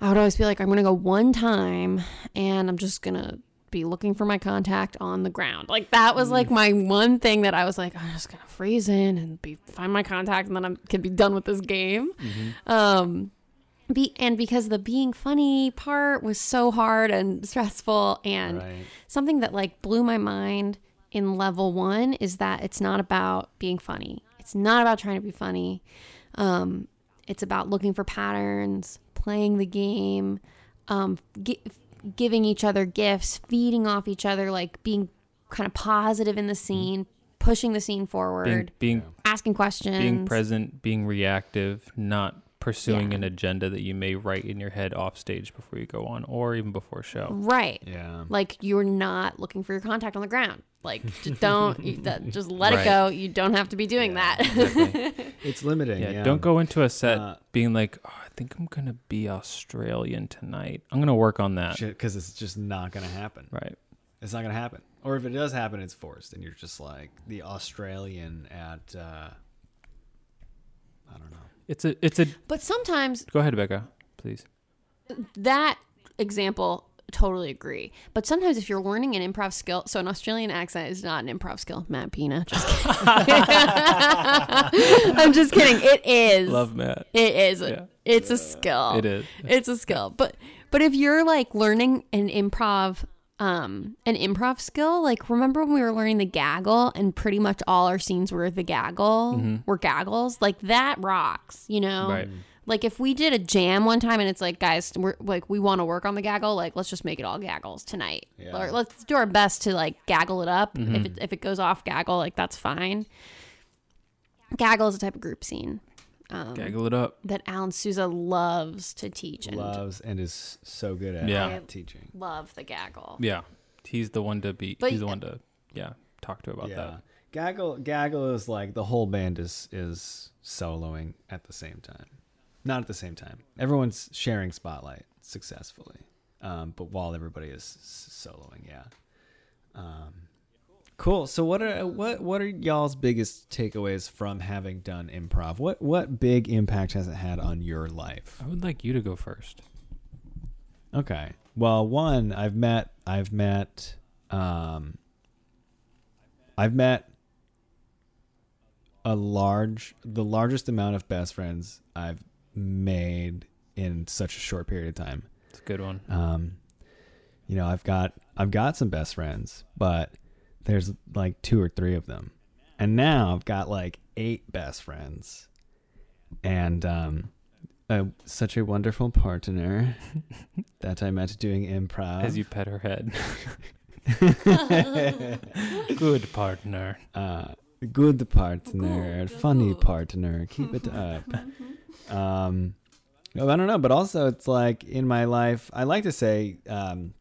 I would always be like I'm going to go one time and I'm just going to be looking for my contact on the ground. Like that was like my one thing that I was like, I'm just gonna freeze in and be find my contact, and then I can be done with this game. Um, be and because the being funny part was so hard and stressful, and Right. something that like blew my mind in level one is that it's not about being funny. It's not about trying to be funny. Um, it's about looking for patterns, playing the game, um, gi- giving each other gifts, feeding off each other, like being kind of positive in the scene, pushing the scene Being forward, being asking questions. being present, being reactive, not pursuing Yeah. an agenda that you may write in your head off stage before you go on, or even before show. Right. Yeah. Like you're not looking for your contact on the ground. Like just don't, you, that, just let Right. it go. You don't have to be doing that. Exactly. It's limiting. yeah, Yeah. don't go into a set Uh, being like, oh, I think I'm gonna be Australian tonight. I'm gonna work on that. because it's just not gonna happen. Right. It's not gonna happen. Or if it does happen, it's forced, and you're just like the Australian at uh, I don't know. It's a. It's a. but sometimes Go ahead, Becca, please. that example totally agree but sometimes if you're learning an improv skill so an australian accent is not an improv skill matt pina just kidding i'm just kidding it is Love Matt. it is Yeah. it's a skill It is. it's a skill but but if you're like learning an improv um an improv skill like remember when we were learning the gaggle and pretty much all our scenes were the gaggle were gaggles like that rocks you know Mm-hmm. Right. like if we did a jam one time and it's like guys we're like we want to work on the gaggle like let's just make it all gaggles tonight Yeah. or let's do our best to like gaggle it up Mm-hmm. if it, if it goes off gaggle like that's fine gaggle is a type of group scene um, Gaggle it up. that Alan Souza loves to teach and Loves and is so good at Yeah. teaching. love the gaggle. Yeah. He's the one to be. But he's the one to yeah talk to about yeah. that. Gaggle Gaggle is like the whole band is is soloing at the same time. Not at the same time. Everyone's sharing spotlight successfully. Um, but while everybody is soloing, yeah. Um, cool. So what are what what are y'all's biggest takeaways from having done improv? What what big impact has it had on your life? I would like you to go first. Okay. Well, one, I've met I've met um I've met a large the largest amount of best friends I've made in such a short period of time. It's a good one. Um you know, I've got I've got some best friends, but there's like two or three of them. And now I've got like eight best friends. And um a, such a wonderful partner that I met doing improv. As you pet her head. good partner. uh, good partner, funny partner, keep it up. Um, I don't know, but also it's like in my life, I like to say um,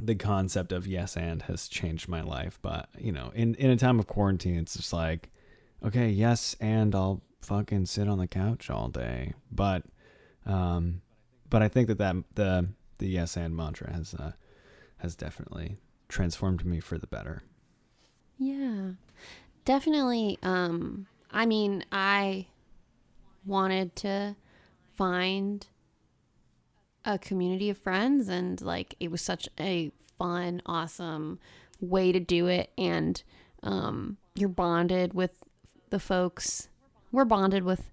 the concept of yes and has changed my life. But you know, in in a time of quarantine, it's just like, okay, yes, and I'll fucking sit on the couch all day. But, um, but I think that that the the yes and mantra has uh, has definitely transformed me for the better. Yeah. Definitely um I mean, I wanted to find a community of friends and like it was such a fun, awesome way to do it and um you're bonded with the folks. We're bonded with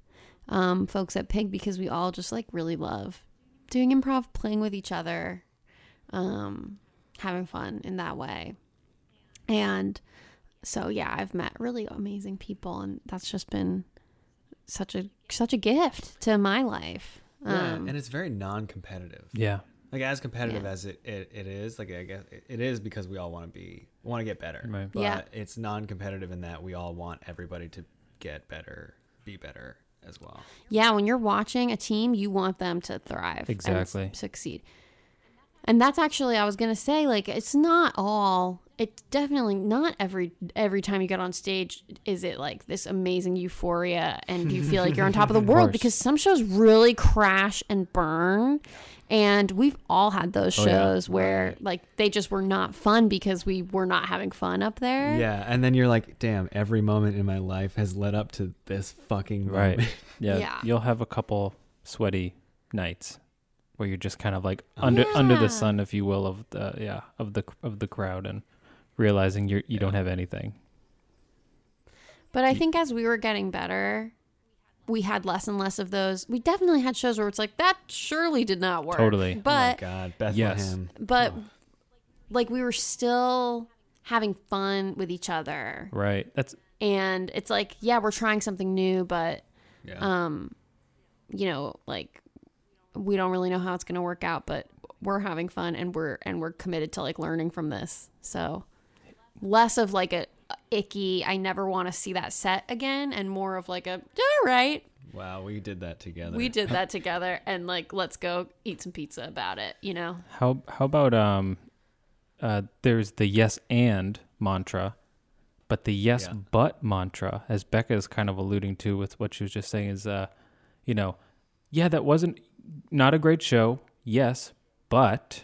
um folks at Pig because we all just like really love doing improv, playing with each other, um having fun in that way. And so yeah, I've met really amazing people and that's just been such a such a gift to my life. Yeah, Um, and it's very non-competitive. Yeah. Like as competitive Yeah. as it, it, it is, like I guess it- it is because we all want to be want to get better. Right. But Yeah. it's non-competitive in that we all want everybody to get better, be better as well. Yeah, when you're watching a team, you want them to thrive and Exactly. succeed. And that's actually I was going to say like it's not all it's definitely not every every time you get on stage is it like this amazing euphoria and you feel like you're on top of the world course. because some shows really crash and burn and we've all had those Oh, yeah. shows where like they just were not fun because we were not having fun up there. Yeah, and then you're like, damn, every moment in my life has led up to this fucking Right. Yeah. Yeah. You'll have a couple sweaty nights where you're just kind of like under under the sun, if you will, of the yeah of the of the crowd and realizing you're you don't have anything. But I think as we were getting better, we had less and less of those. We definitely had shows where it's like that surely did not work. Totally. oh my But God, Bethlehem. but like we were still having fun with each other. Right. That's And it's like, yeah, we're trying something new, but Yeah. um you know, like we don't really know how it's going to work out, but we're having fun and we're and we're committed to like learning from this. So less of like a icky I never want to see that set again and more of like a all right. wow, we did that together. We did that together and like let's go eat some pizza about it, you know. how how about um uh there's the yes and mantra, but the yes Yeah. but mantra, as Becca is kind of alluding to with what she was just saying, is uh, you know, yeah, that wasn't not a great show, yes, but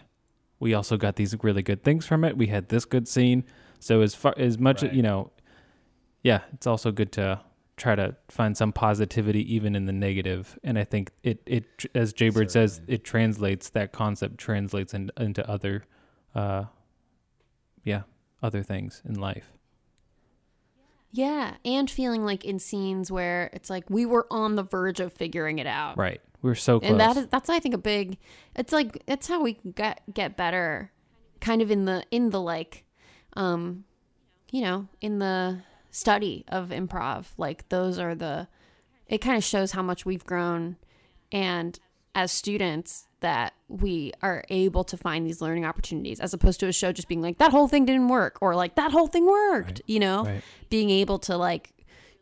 we also got these really good things from it. We had this good scene. So as far as much Right. you know, yeah, it's also good to try to find some positivity even in the negative. And I think it it as Jaybird says, Certainly. it translates that concept translates in, into other, uh, yeah, other things in life. Yeah, and feeling like in scenes where it's like we were on the verge of figuring it out. Right. We're so close. and that is that's I think a big. It's like it's how we get get better, kind of in the in the like, um, you know, in the study of improv. Like those are the. It kind of shows how much we've grown, and as students that we are able to find these learning opportunities as opposed to a show just being like that whole thing didn't work or like that whole thing worked Right. you know Right. being able to like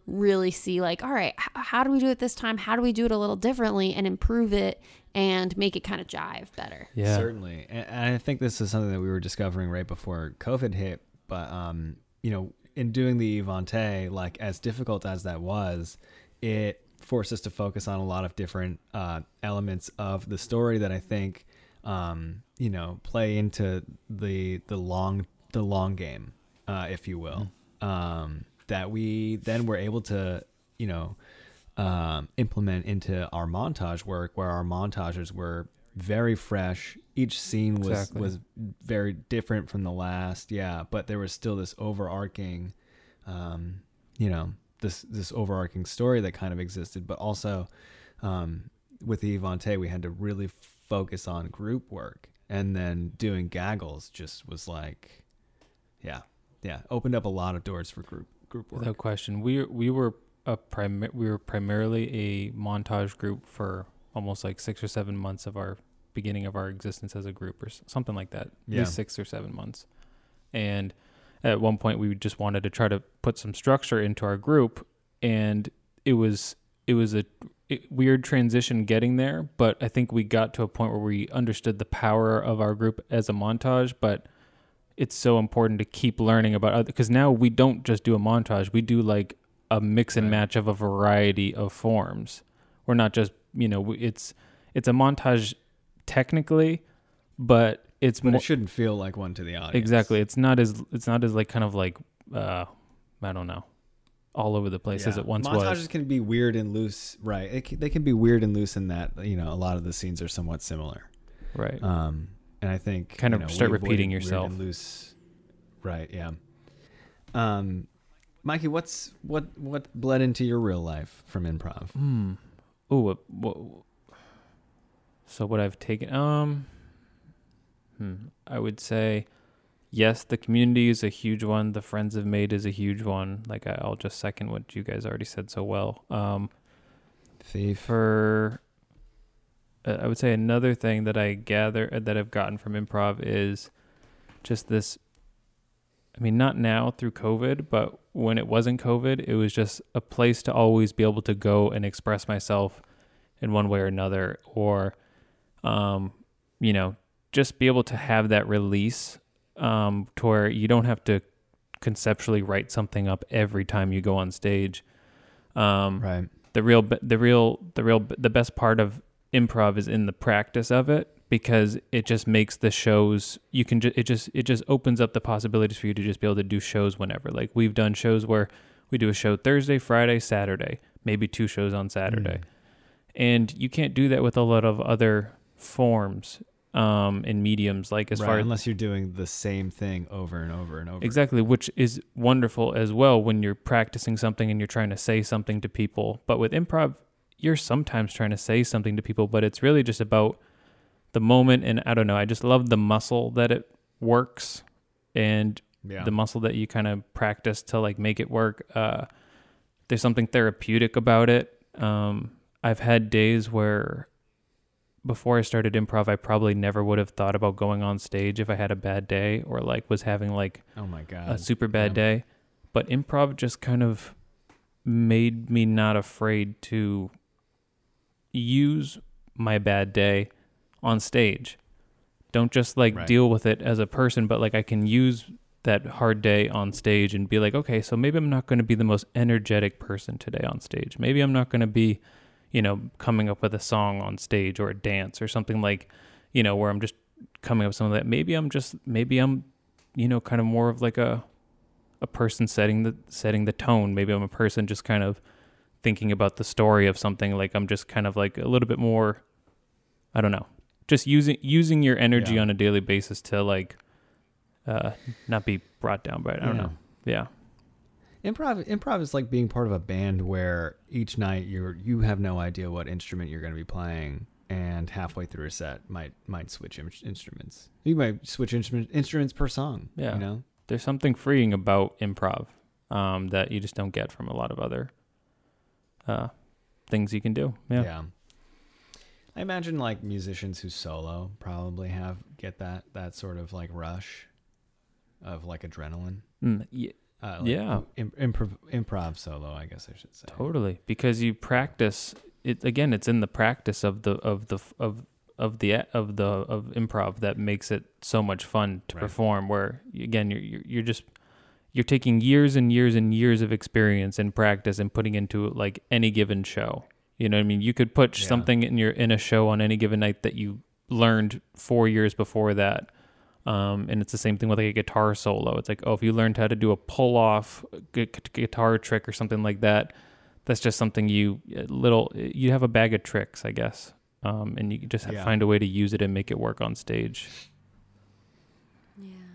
really see like all right h- how do we do it this time how do we do it a little differently and improve it and make it kind of jive better yeah. Certainly. And, and I think this is something that we were discovering right before COVID hit. But, um, you know, in doing the Evante, like as difficult as that was, it forced us to focus on a lot of different uh, elements of the story that I think, um, you know, play into the the long the long game, uh, if you will. Um, that we then were able to, you know, um, implement into our montage work, where our montages were very fresh. Each scene was Exactly. was very different from the last, yeah. But there was still this overarching, um, you know, this this overarching story that kind of existed. But also, um, with the Evante, we had to really focus on group work, and then doing gaggles just was like, yeah, yeah, opened up a lot of doors for group group work. Without question, we we were a prim- we were primarily a montage group for almost like six or seven months of our beginning of our existence as a group, or something like that. At Yeah. least six or seven months. And at one point, we just wanted to try to put some structure into our group, and it was it was a weird transition getting there. But I think we got to a point where we understood the power of our group as a montage, but it's so important to keep learning about other because now we don't just do a montage we do like a mix and match of a variety of forms. We're not just you know it's it's a montage technically, but it's But more it shouldn't feel like one to the audience. exactly. It's not as it's not as like kind of like uh I don't know all over the place as it once Montages was. Montages can be weird and loose, right? It they can be weird and loose in that you know a lot of the scenes are somewhat similar. Right. Um, and I think Kind you of know, start repeating yourself. and loose, right? Yeah. Um, Mikey, what's what what bled into your real life from improv? Hmm. Ooh. uh, wha- so what I've taken um hmm, I would say yes, the community is a huge one. The friends have made is a huge one. Like I, I'll just second what you guys already said so well. Um Thief. for uh, I would say another thing that I gather uh, that I've gotten from improv is just this I mean not now through COVID, but when it wasn't COVID, it was just a place to always be able to go and express myself in one way or another or um you know, just be able to have that release um to where you don't have to conceptually write something up every time you go on stage. Um Right. the real the real the real the best part of improv is in the practice of it because it just makes the shows you can just it just it just opens up the possibilities for you to just be able to do shows whenever like we've done shows where we do a show Thursday, Friday, Saturday, maybe two shows on Saturday. Mm. And you can't do that with a lot of other forms um in mediums like as right, far as unless you're doing the same thing over and over and over. Exactly, which is wonderful as well when you're practicing something and you're trying to say something to people. But with improv, you're sometimes trying to say something to people, but it's really just about the moment. And I don't know, I just love the muscle that it works and Yeah. the muscle that you kind of practice to like make it work. Uh, there's something therapeutic about it. Um, I've had days where before I started improv, I probably never would have thought about going on stage if I had a bad day or like was having like oh my god. a super bad yeah. day. But improv just kind of made me not afraid to use my bad day on stage. Don't just like Right. deal with it as a person, but like I can use that hard day on stage and be like, okay, so maybe I'm not going to be the most energetic person today on stage. Maybe I'm not going to be, you know, coming up with a song on stage or a dance or something like, you know, where I'm just coming up with something that maybe I'm just maybe I'm, you know, kind of more of like a a person setting the setting the tone. Maybe I'm a person just kind of thinking about the story of something. Like I'm just kind of like a little bit more I don't know. Just using using your energy Yeah. on a daily basis to like uh not be brought down by it. I don't Yeah. know. Yeah. Improv improv is like being part of a band where each night you're you have no idea what instrument you're going to be playing and halfway through a set might might switch in- instruments. You might switch instrument, instruments per song, Yeah. you know. There's something freeing about improv um that you just don't get from a lot of other uh things you can do. Yeah. I imagine like musicians who solo probably have get that that sort of like rush of like adrenaline. Mm, ye- Uh, like Yeah. im- improv, improv solo, I guess I should say. Totally, because you practice it again. It's in the practice of the of the of of the of the of improv that makes it so much fun to Right. perform. Where again, you're you're you're just you're taking years and years and years of experience and practice and putting into like any given show. You know what I mean? You could put Yeah. something in your in a show on any given night that you learned four years before that. Um, and it's the same thing with like a guitar solo. It's like, oh, if you learned how to do a pull off gu- guitar trick or something like that, that's just something you little you have a bag of tricks, I guess. Um, and you just have Yeah. find a way to use it and make it work on stage.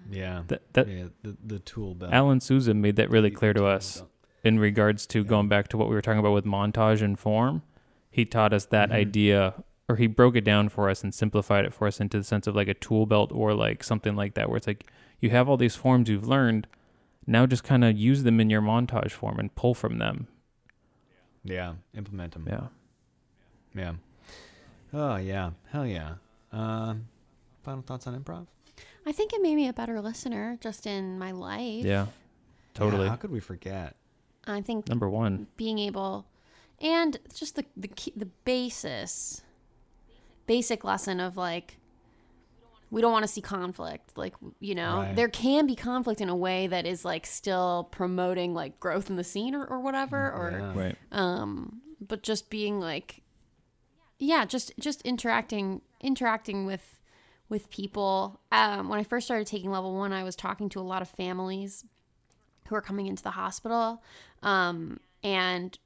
Yeah. That that yeah, the the tool belt. Alan Souza made that really clear to us belt. in regards to Yeah. going back to what we were talking about with montage and form. He taught us that Mhm. idea, or he broke it down for us and simplified it for us into the sense of like a tool belt or like something like that, where it's like you have all these forms you've learned, now just kind of use them in your montage form and pull from them. Yeah, implement them. Yeah. Yeah. Oh yeah, hell yeah. Um, final thoughts on improv? I think it made me a better listener just in my life. Yeah. Totally. Yeah, how could we forget? I think Number one. being able and just the the key, the basis basic lesson of like we don't want to see conflict like you know Right. there can be conflict in a way that is like still promoting like growth in the scene or, or whatever or Yeah. Right. um but just being like yeah just just interacting interacting with with people. Um when i first started taking level one i was talking to a lot of families who are coming into the hospital um and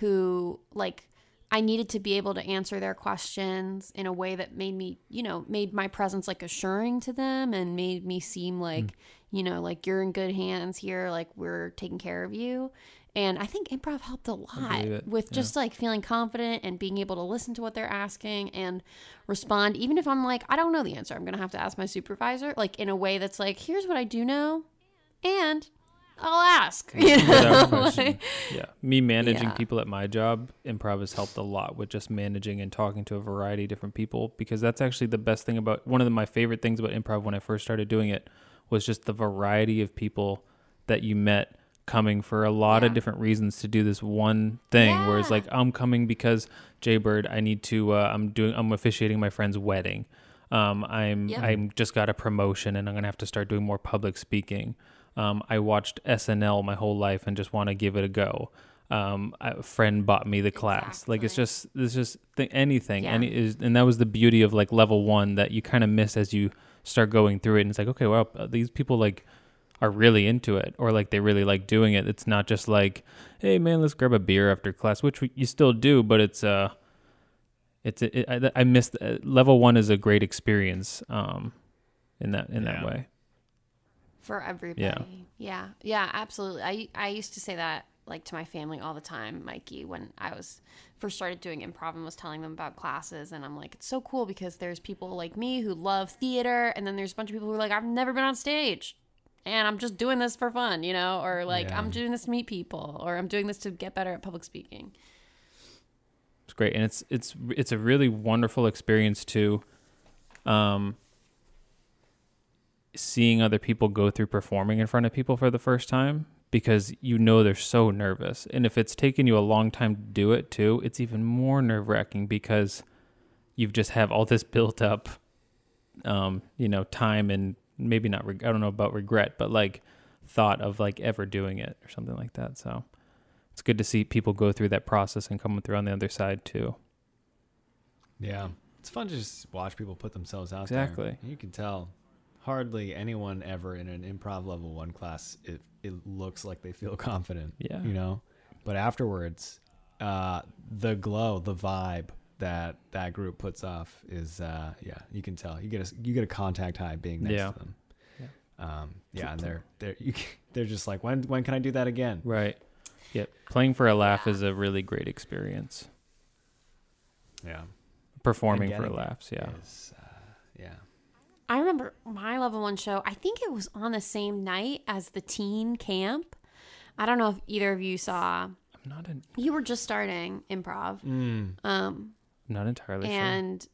who like I needed to be able to answer their questions in a way that made me, you know, made my presence like assuring to them and made me seem like, you know, like you're in good hands here, like we're taking care of you. And I think improv helped a lot with just like feeling confident and being able to listen to what they're asking and respond. Even if I'm like, I don't know the answer, I'm going to have to ask my supervisor, like in a way that's like, here's what I do know. And I'll ask. You know? Like- Yeah. Me managing Yeah. people at my job, improv has helped a lot with just managing and talking to a variety of different people because that's actually the best thing about one of the, my favorite things about improv when I first started doing it was just the variety of people that you met coming for a lot of different reasons to do this one thing whereas like I'm coming because Jaybird I need to uh, I'm doing I'm officiating my friend's wedding um, I'm Yep. I'm just got a promotion and I'm gonna have to start doing more public speaking um, I watched SNL my whole life and just want to give it a go. Um, a friend bought me the class. Like it's just it's just th- anything. Yeah. Any is and that was the beauty of like level one that you kind of miss as you start going through it. And it's like okay, well these people like are really into it or like they really like doing it. It's not just like hey man, let's grab a beer after class, which we, you still do, but it's uh it's it, I, I missed uh, level one is a great experience um in that in that way. for everybody. Yeah. Yeah. Yeah, absolutely. I I used to say that like to my family all the time, Mikey, when I was first started doing improv and was telling them about classes and I'm like, it's so cool because there's people like me who love theater and then there's a bunch of people who are like, I've never been on stage and I'm just doing this for fun, you know, or like Yeah. I'm doing this to meet people or I'm doing this to get better at public speaking. It's great, and it's it's it's a really wonderful experience too. Um, seeing other people go through performing in front of people for the first time because you know they're so nervous, and if it's taken you a long time to do it too, it's even more nerve wracking because you've just have all this built up, um, you know, time and maybe not. Reg- I don't know about regret, but like thought of like ever doing it or something like that. So it's good to see people go through that process and come through on the other side too. Yeah. It's fun to just watch people put themselves out Exactly. there. You can tell hardly anyone ever in an improv level one class it it looks like they feel confident. Yeah. You know? But afterwards, uh the glow, the vibe that that group puts off is uh yeah, you can tell. You get a you get a contact high being next Yeah. to them. Um yeah, and they're they're you can, they're just like when when can I do that again? Right. Yeah. Playing for a laugh Yeah. is a really great experience. Yeah. Performing for getting it laughs. Yeah. is, uh, yeah. I remember my level one show. I think it was on the same night as the teen camp. I don't know if either of you saw. I'm not. En- You were just starting improv, Mm. um, I'm not entirely sure. and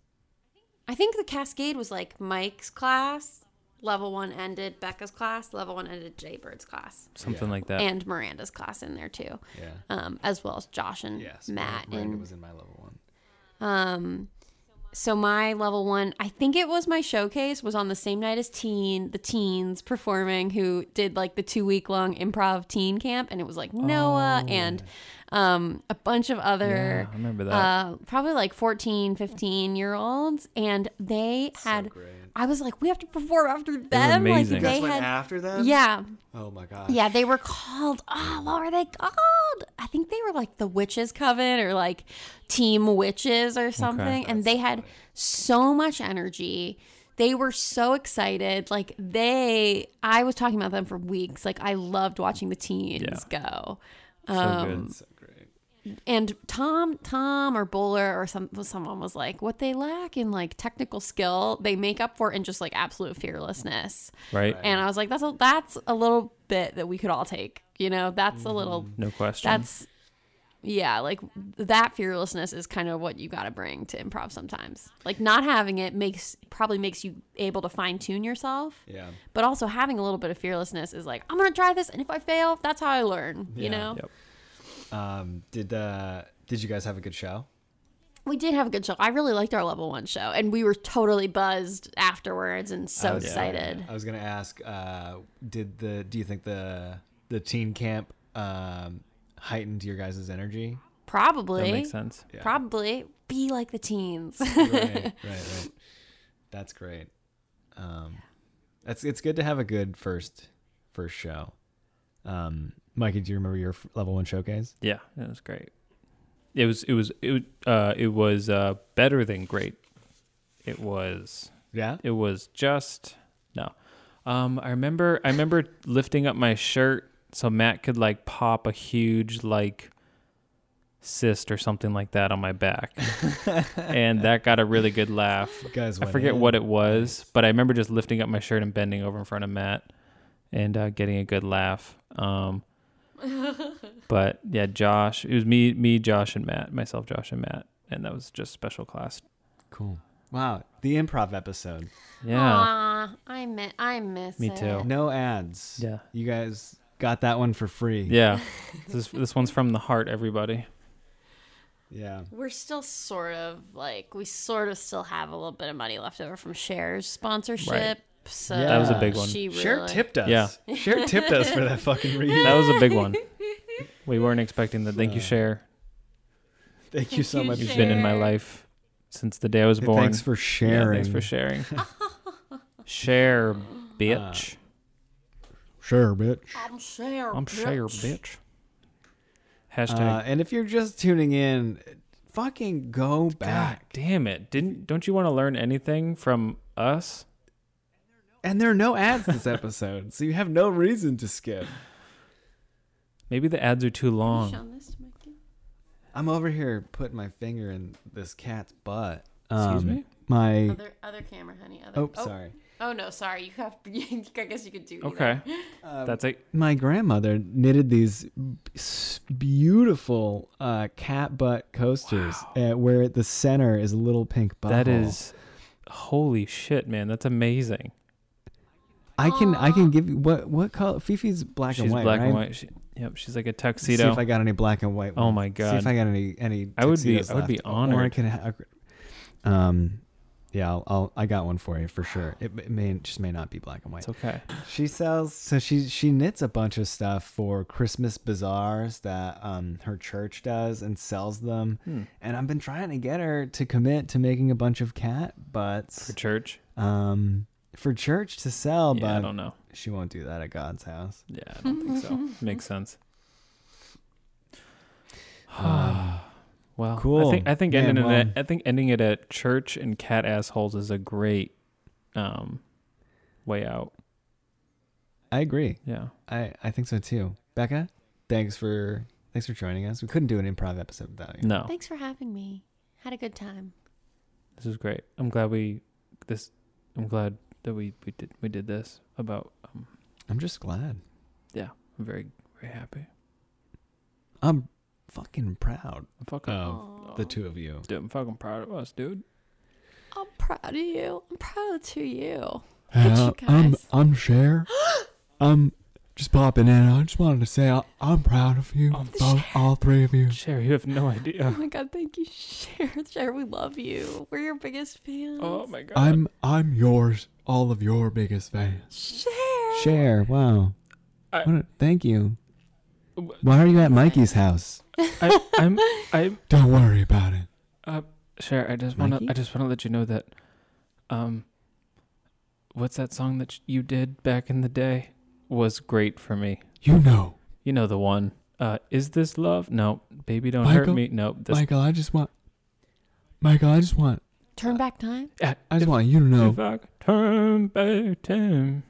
I think the Cascade was like Mike's class. Level one ended Becca's class. Level one ended Jaybird's class, Something Yeah. like that. and Miranda's class in there too, Yeah. um, as well as Josh and Yes. Matt Miranda and was in my level one. Um, so my level one, I think it was my showcase, was on the same night as teen, the teens performing who did like the two week long improv teen camp, and it was like Noah Oh. and um a bunch of yeah, other I remember that. uh probably like 14 15 year olds and they had great. I was like we have to perform after them like amazing. they Guys went had after them? yeah Oh my god. yeah, they were called. Oh, what were they called? I think they were like the Witches Coven or like Team Witches or something. And they had so much energy. They were so excited. Like they, I was talking about them for weeks. Like I loved watching the teens go. so Um, good. So great. And Tom, Tom or Bowler or some someone was like, what they lack in like technical skill, they make up for in just like absolute fearlessness. Right. And I was like, that's a, that's a little bit that we could all take. You know, that's a little, mm, No question. that's, yeah, like that fearlessness is kind of what you got to bring to improv sometimes. Like not having it makes, probably makes you able to fine tune yourself. Yeah. But also having a little bit of fearlessness is like, I'm going to try this. And if I fail, that's how I learn, you know? Yep. Um, did uh, did you guys have a good show? We did have a good show. I really liked our level one show, and we were totally buzzed afterwards and so I was- excited. I was gonna ask, uh, did the do you think the the teen camp um, heightened your guys' energy? Probably, That makes sense. Yeah. probably be like the teens. right, right, right. That's great. Um, that's it's good to have a good first first show. Um, Mikey, do you remember your level one showcase? Yeah, it was great. It was it was it uh it was uh better than great. It was Yeah. it was just no. Um I remember I remember lifting up my shirt so Matt could like pop a huge like cyst or something like that on my back. and that got a really good laugh. guys, I forget in. what it was, but I remember just lifting up my shirt and bending over in front of Matt and uh, getting a good laugh. Um, but yeah, Josh, it was me, me, Josh, and Matt, myself, Josh, and Matt, and that was just special class. Cool. Wow, the improv episode. Yeah, Aw, I miss, I miss Me it. too. No ads. yeah, You guys got that one for free. yeah. this this one's from the heart, everybody. Yeah. We're still sort of like we sort of still have a little bit of money left over from Cher's sponsorship. So That was a big one. She really, Cher tipped us. Yeah. Cher tipped us for that fucking read. That was a big one. We weren't expecting that. Thank you, Uh, Cher. Thank you so much. You've been in my life since the day I was Hey, born. Thanks for Yeah, sharing. thanks for sharing. Share, bitch. Share, bitch. I'm Cher. I'm Cher, bitch. Hashtag. Uh, and if you're just tuning in, fucking go God back. damn it! Didn't don't you want to learn anything from us? And there are no ads this episode, so you have no reason to skip. Maybe the ads are too long. shown this to Mikey? I'm over here putting my finger in this cat's butt. Excuse Um, me? My Other other camera, honey. Other, oh, sorry. Oh no, sorry. You have. I guess you could do. either. Okay, Uh, that's it. my grandmother knitted these s- beautiful uh, cat butt coasters uh, where the center is a little pink butthole. That is holy shit, man. That's amazing. I can I can give you what what color Fifi's black She's and white. black right? and white. She, yep, she's like a tuxedo. See if I got any black and white. Oh ones. my See God. if I got any any. I would be- tuxedos I would be left. Or I can. Ha- um, yeah, I'll, I'll I got one for you for sure. It, it may just may not be black and white. it's okay. She sells so she she knits a bunch of stuff for Christmas bazaars that um her church does and sells them. Hmm. And I've been trying to get her to commit to making a bunch of cat butts For church. um for church to sell, Yeah, I don't know. she won't do that at God's house. Yeah, I don't think so. Makes sense. Um, well, I cool. think I think Man, ending well- it at, I think ending it at church and cat assholes is a great um way out. I agree. Yeah. I I think so too. Becca, thanks for thanks for joining us. We couldn't do an improv episode without you. No, Thanks for having me. Had a good time. this is great. I'm glad we this. I'm glad that we we did we did this about. Um, I'm just glad. Yeah, I'm very very happy. I'm fucking proud I'm fucking. of Aw. the two of you. dude, I'm fucking proud of us, dude. I'm proud of you. I'm proud of the two of you. Uh, Look at you I'm guys. I'm Cher. I'm just popping in. I just wanted to say I, I'm proud of you, I'm both, all three of you. Sherry, you have no idea. Oh my god, thank you, Cher. Cher, we love you. We're your biggest fans. Oh my god. I'm I'm yours, all of your biggest fans. Cher. Cher, wow. I- What a- thank you. Why are you at Mikey's house? I, I'm I'm Don't worry about it. Uh, Cher, I just want to. I just want to let you know that, um, what's that song that you did back in the day was great for me. You know, You know the one. Uh, is this love? No, baby, don't hurt me. No, this. Michael. I just want, Michael. I just want, Turn back time. Uh, I just if, want you to know if I turn back time.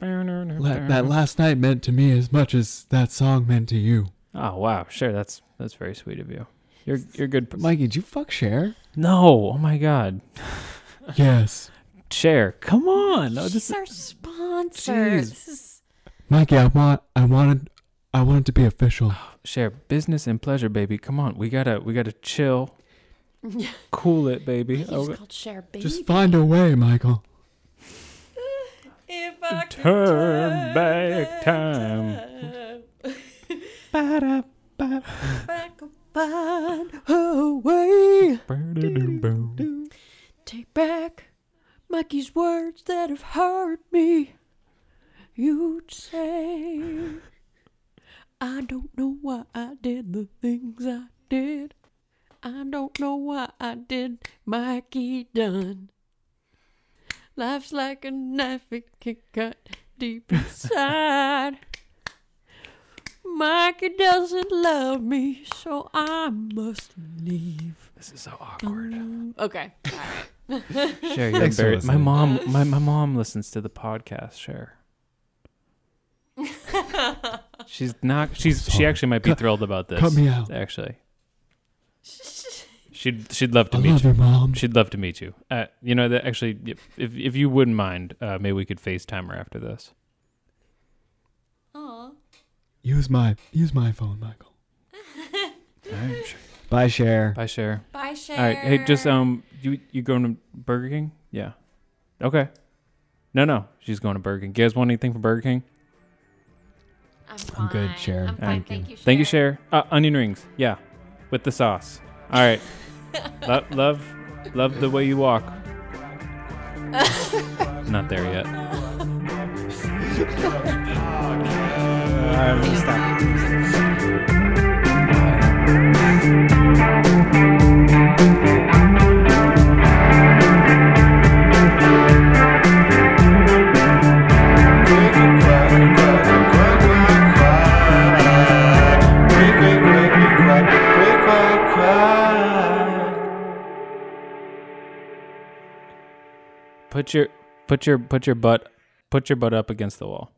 la- that last night meant to me as much as that song meant to you. Oh wow, sure. that's that's very sweet of you. You're you're good. But Mikey, did you fuck Cher? no, oh my God, yes. Cher, come on. No, She's this is, our sponsor. Jeez. This is Mikey, I want, I wanted, I want it to be official. Oh, share business and pleasure, baby. Come on, we gotta we gotta chill, cool it, baby. He's Oh, called Cher Baby. Just find a way, Michael. if I could Turn back time. Back, find a way. Take back Mikey's words that have hurt me. You'd say, I don't know why I did the things I did. I don't know why I did Mikey Dunn. Life's like a knife, it can cut deep inside. Mikey doesn't love me, so I must leave. This is so awkward. Um, okay. All right. Cher, you're Thanks for very, my listening. mom, my, my mom listens to the podcast. Cher. she's not. She's she actually might be Cut- thrilled about this. cut me out. Actually, she'd she'd love to I meet love you. you, mom. She'd love to meet you. Uh, you know that actually, if if you wouldn't mind, uh, maybe we could FaceTime her after this. Aw. Use my use my phone, Michael. All right, sure. Bye, Cher. Bye, Cher. Bye, Cher. All right, hey, just um, you you going to Burger King? Yeah. Okay. No, no, she's going to Burger King. You guys want anything from Burger King? I'm, I'm good, fine. Cher. I'm fine. Thank Thank, you. you. Cher. Thank you, Cher. Uh, onion rings, yeah, with the sauce. All right. Lo- love, love the way you walk. Not there yet. All right, we'll stop. Put your, put your, put your butt, put your butt up against the wall.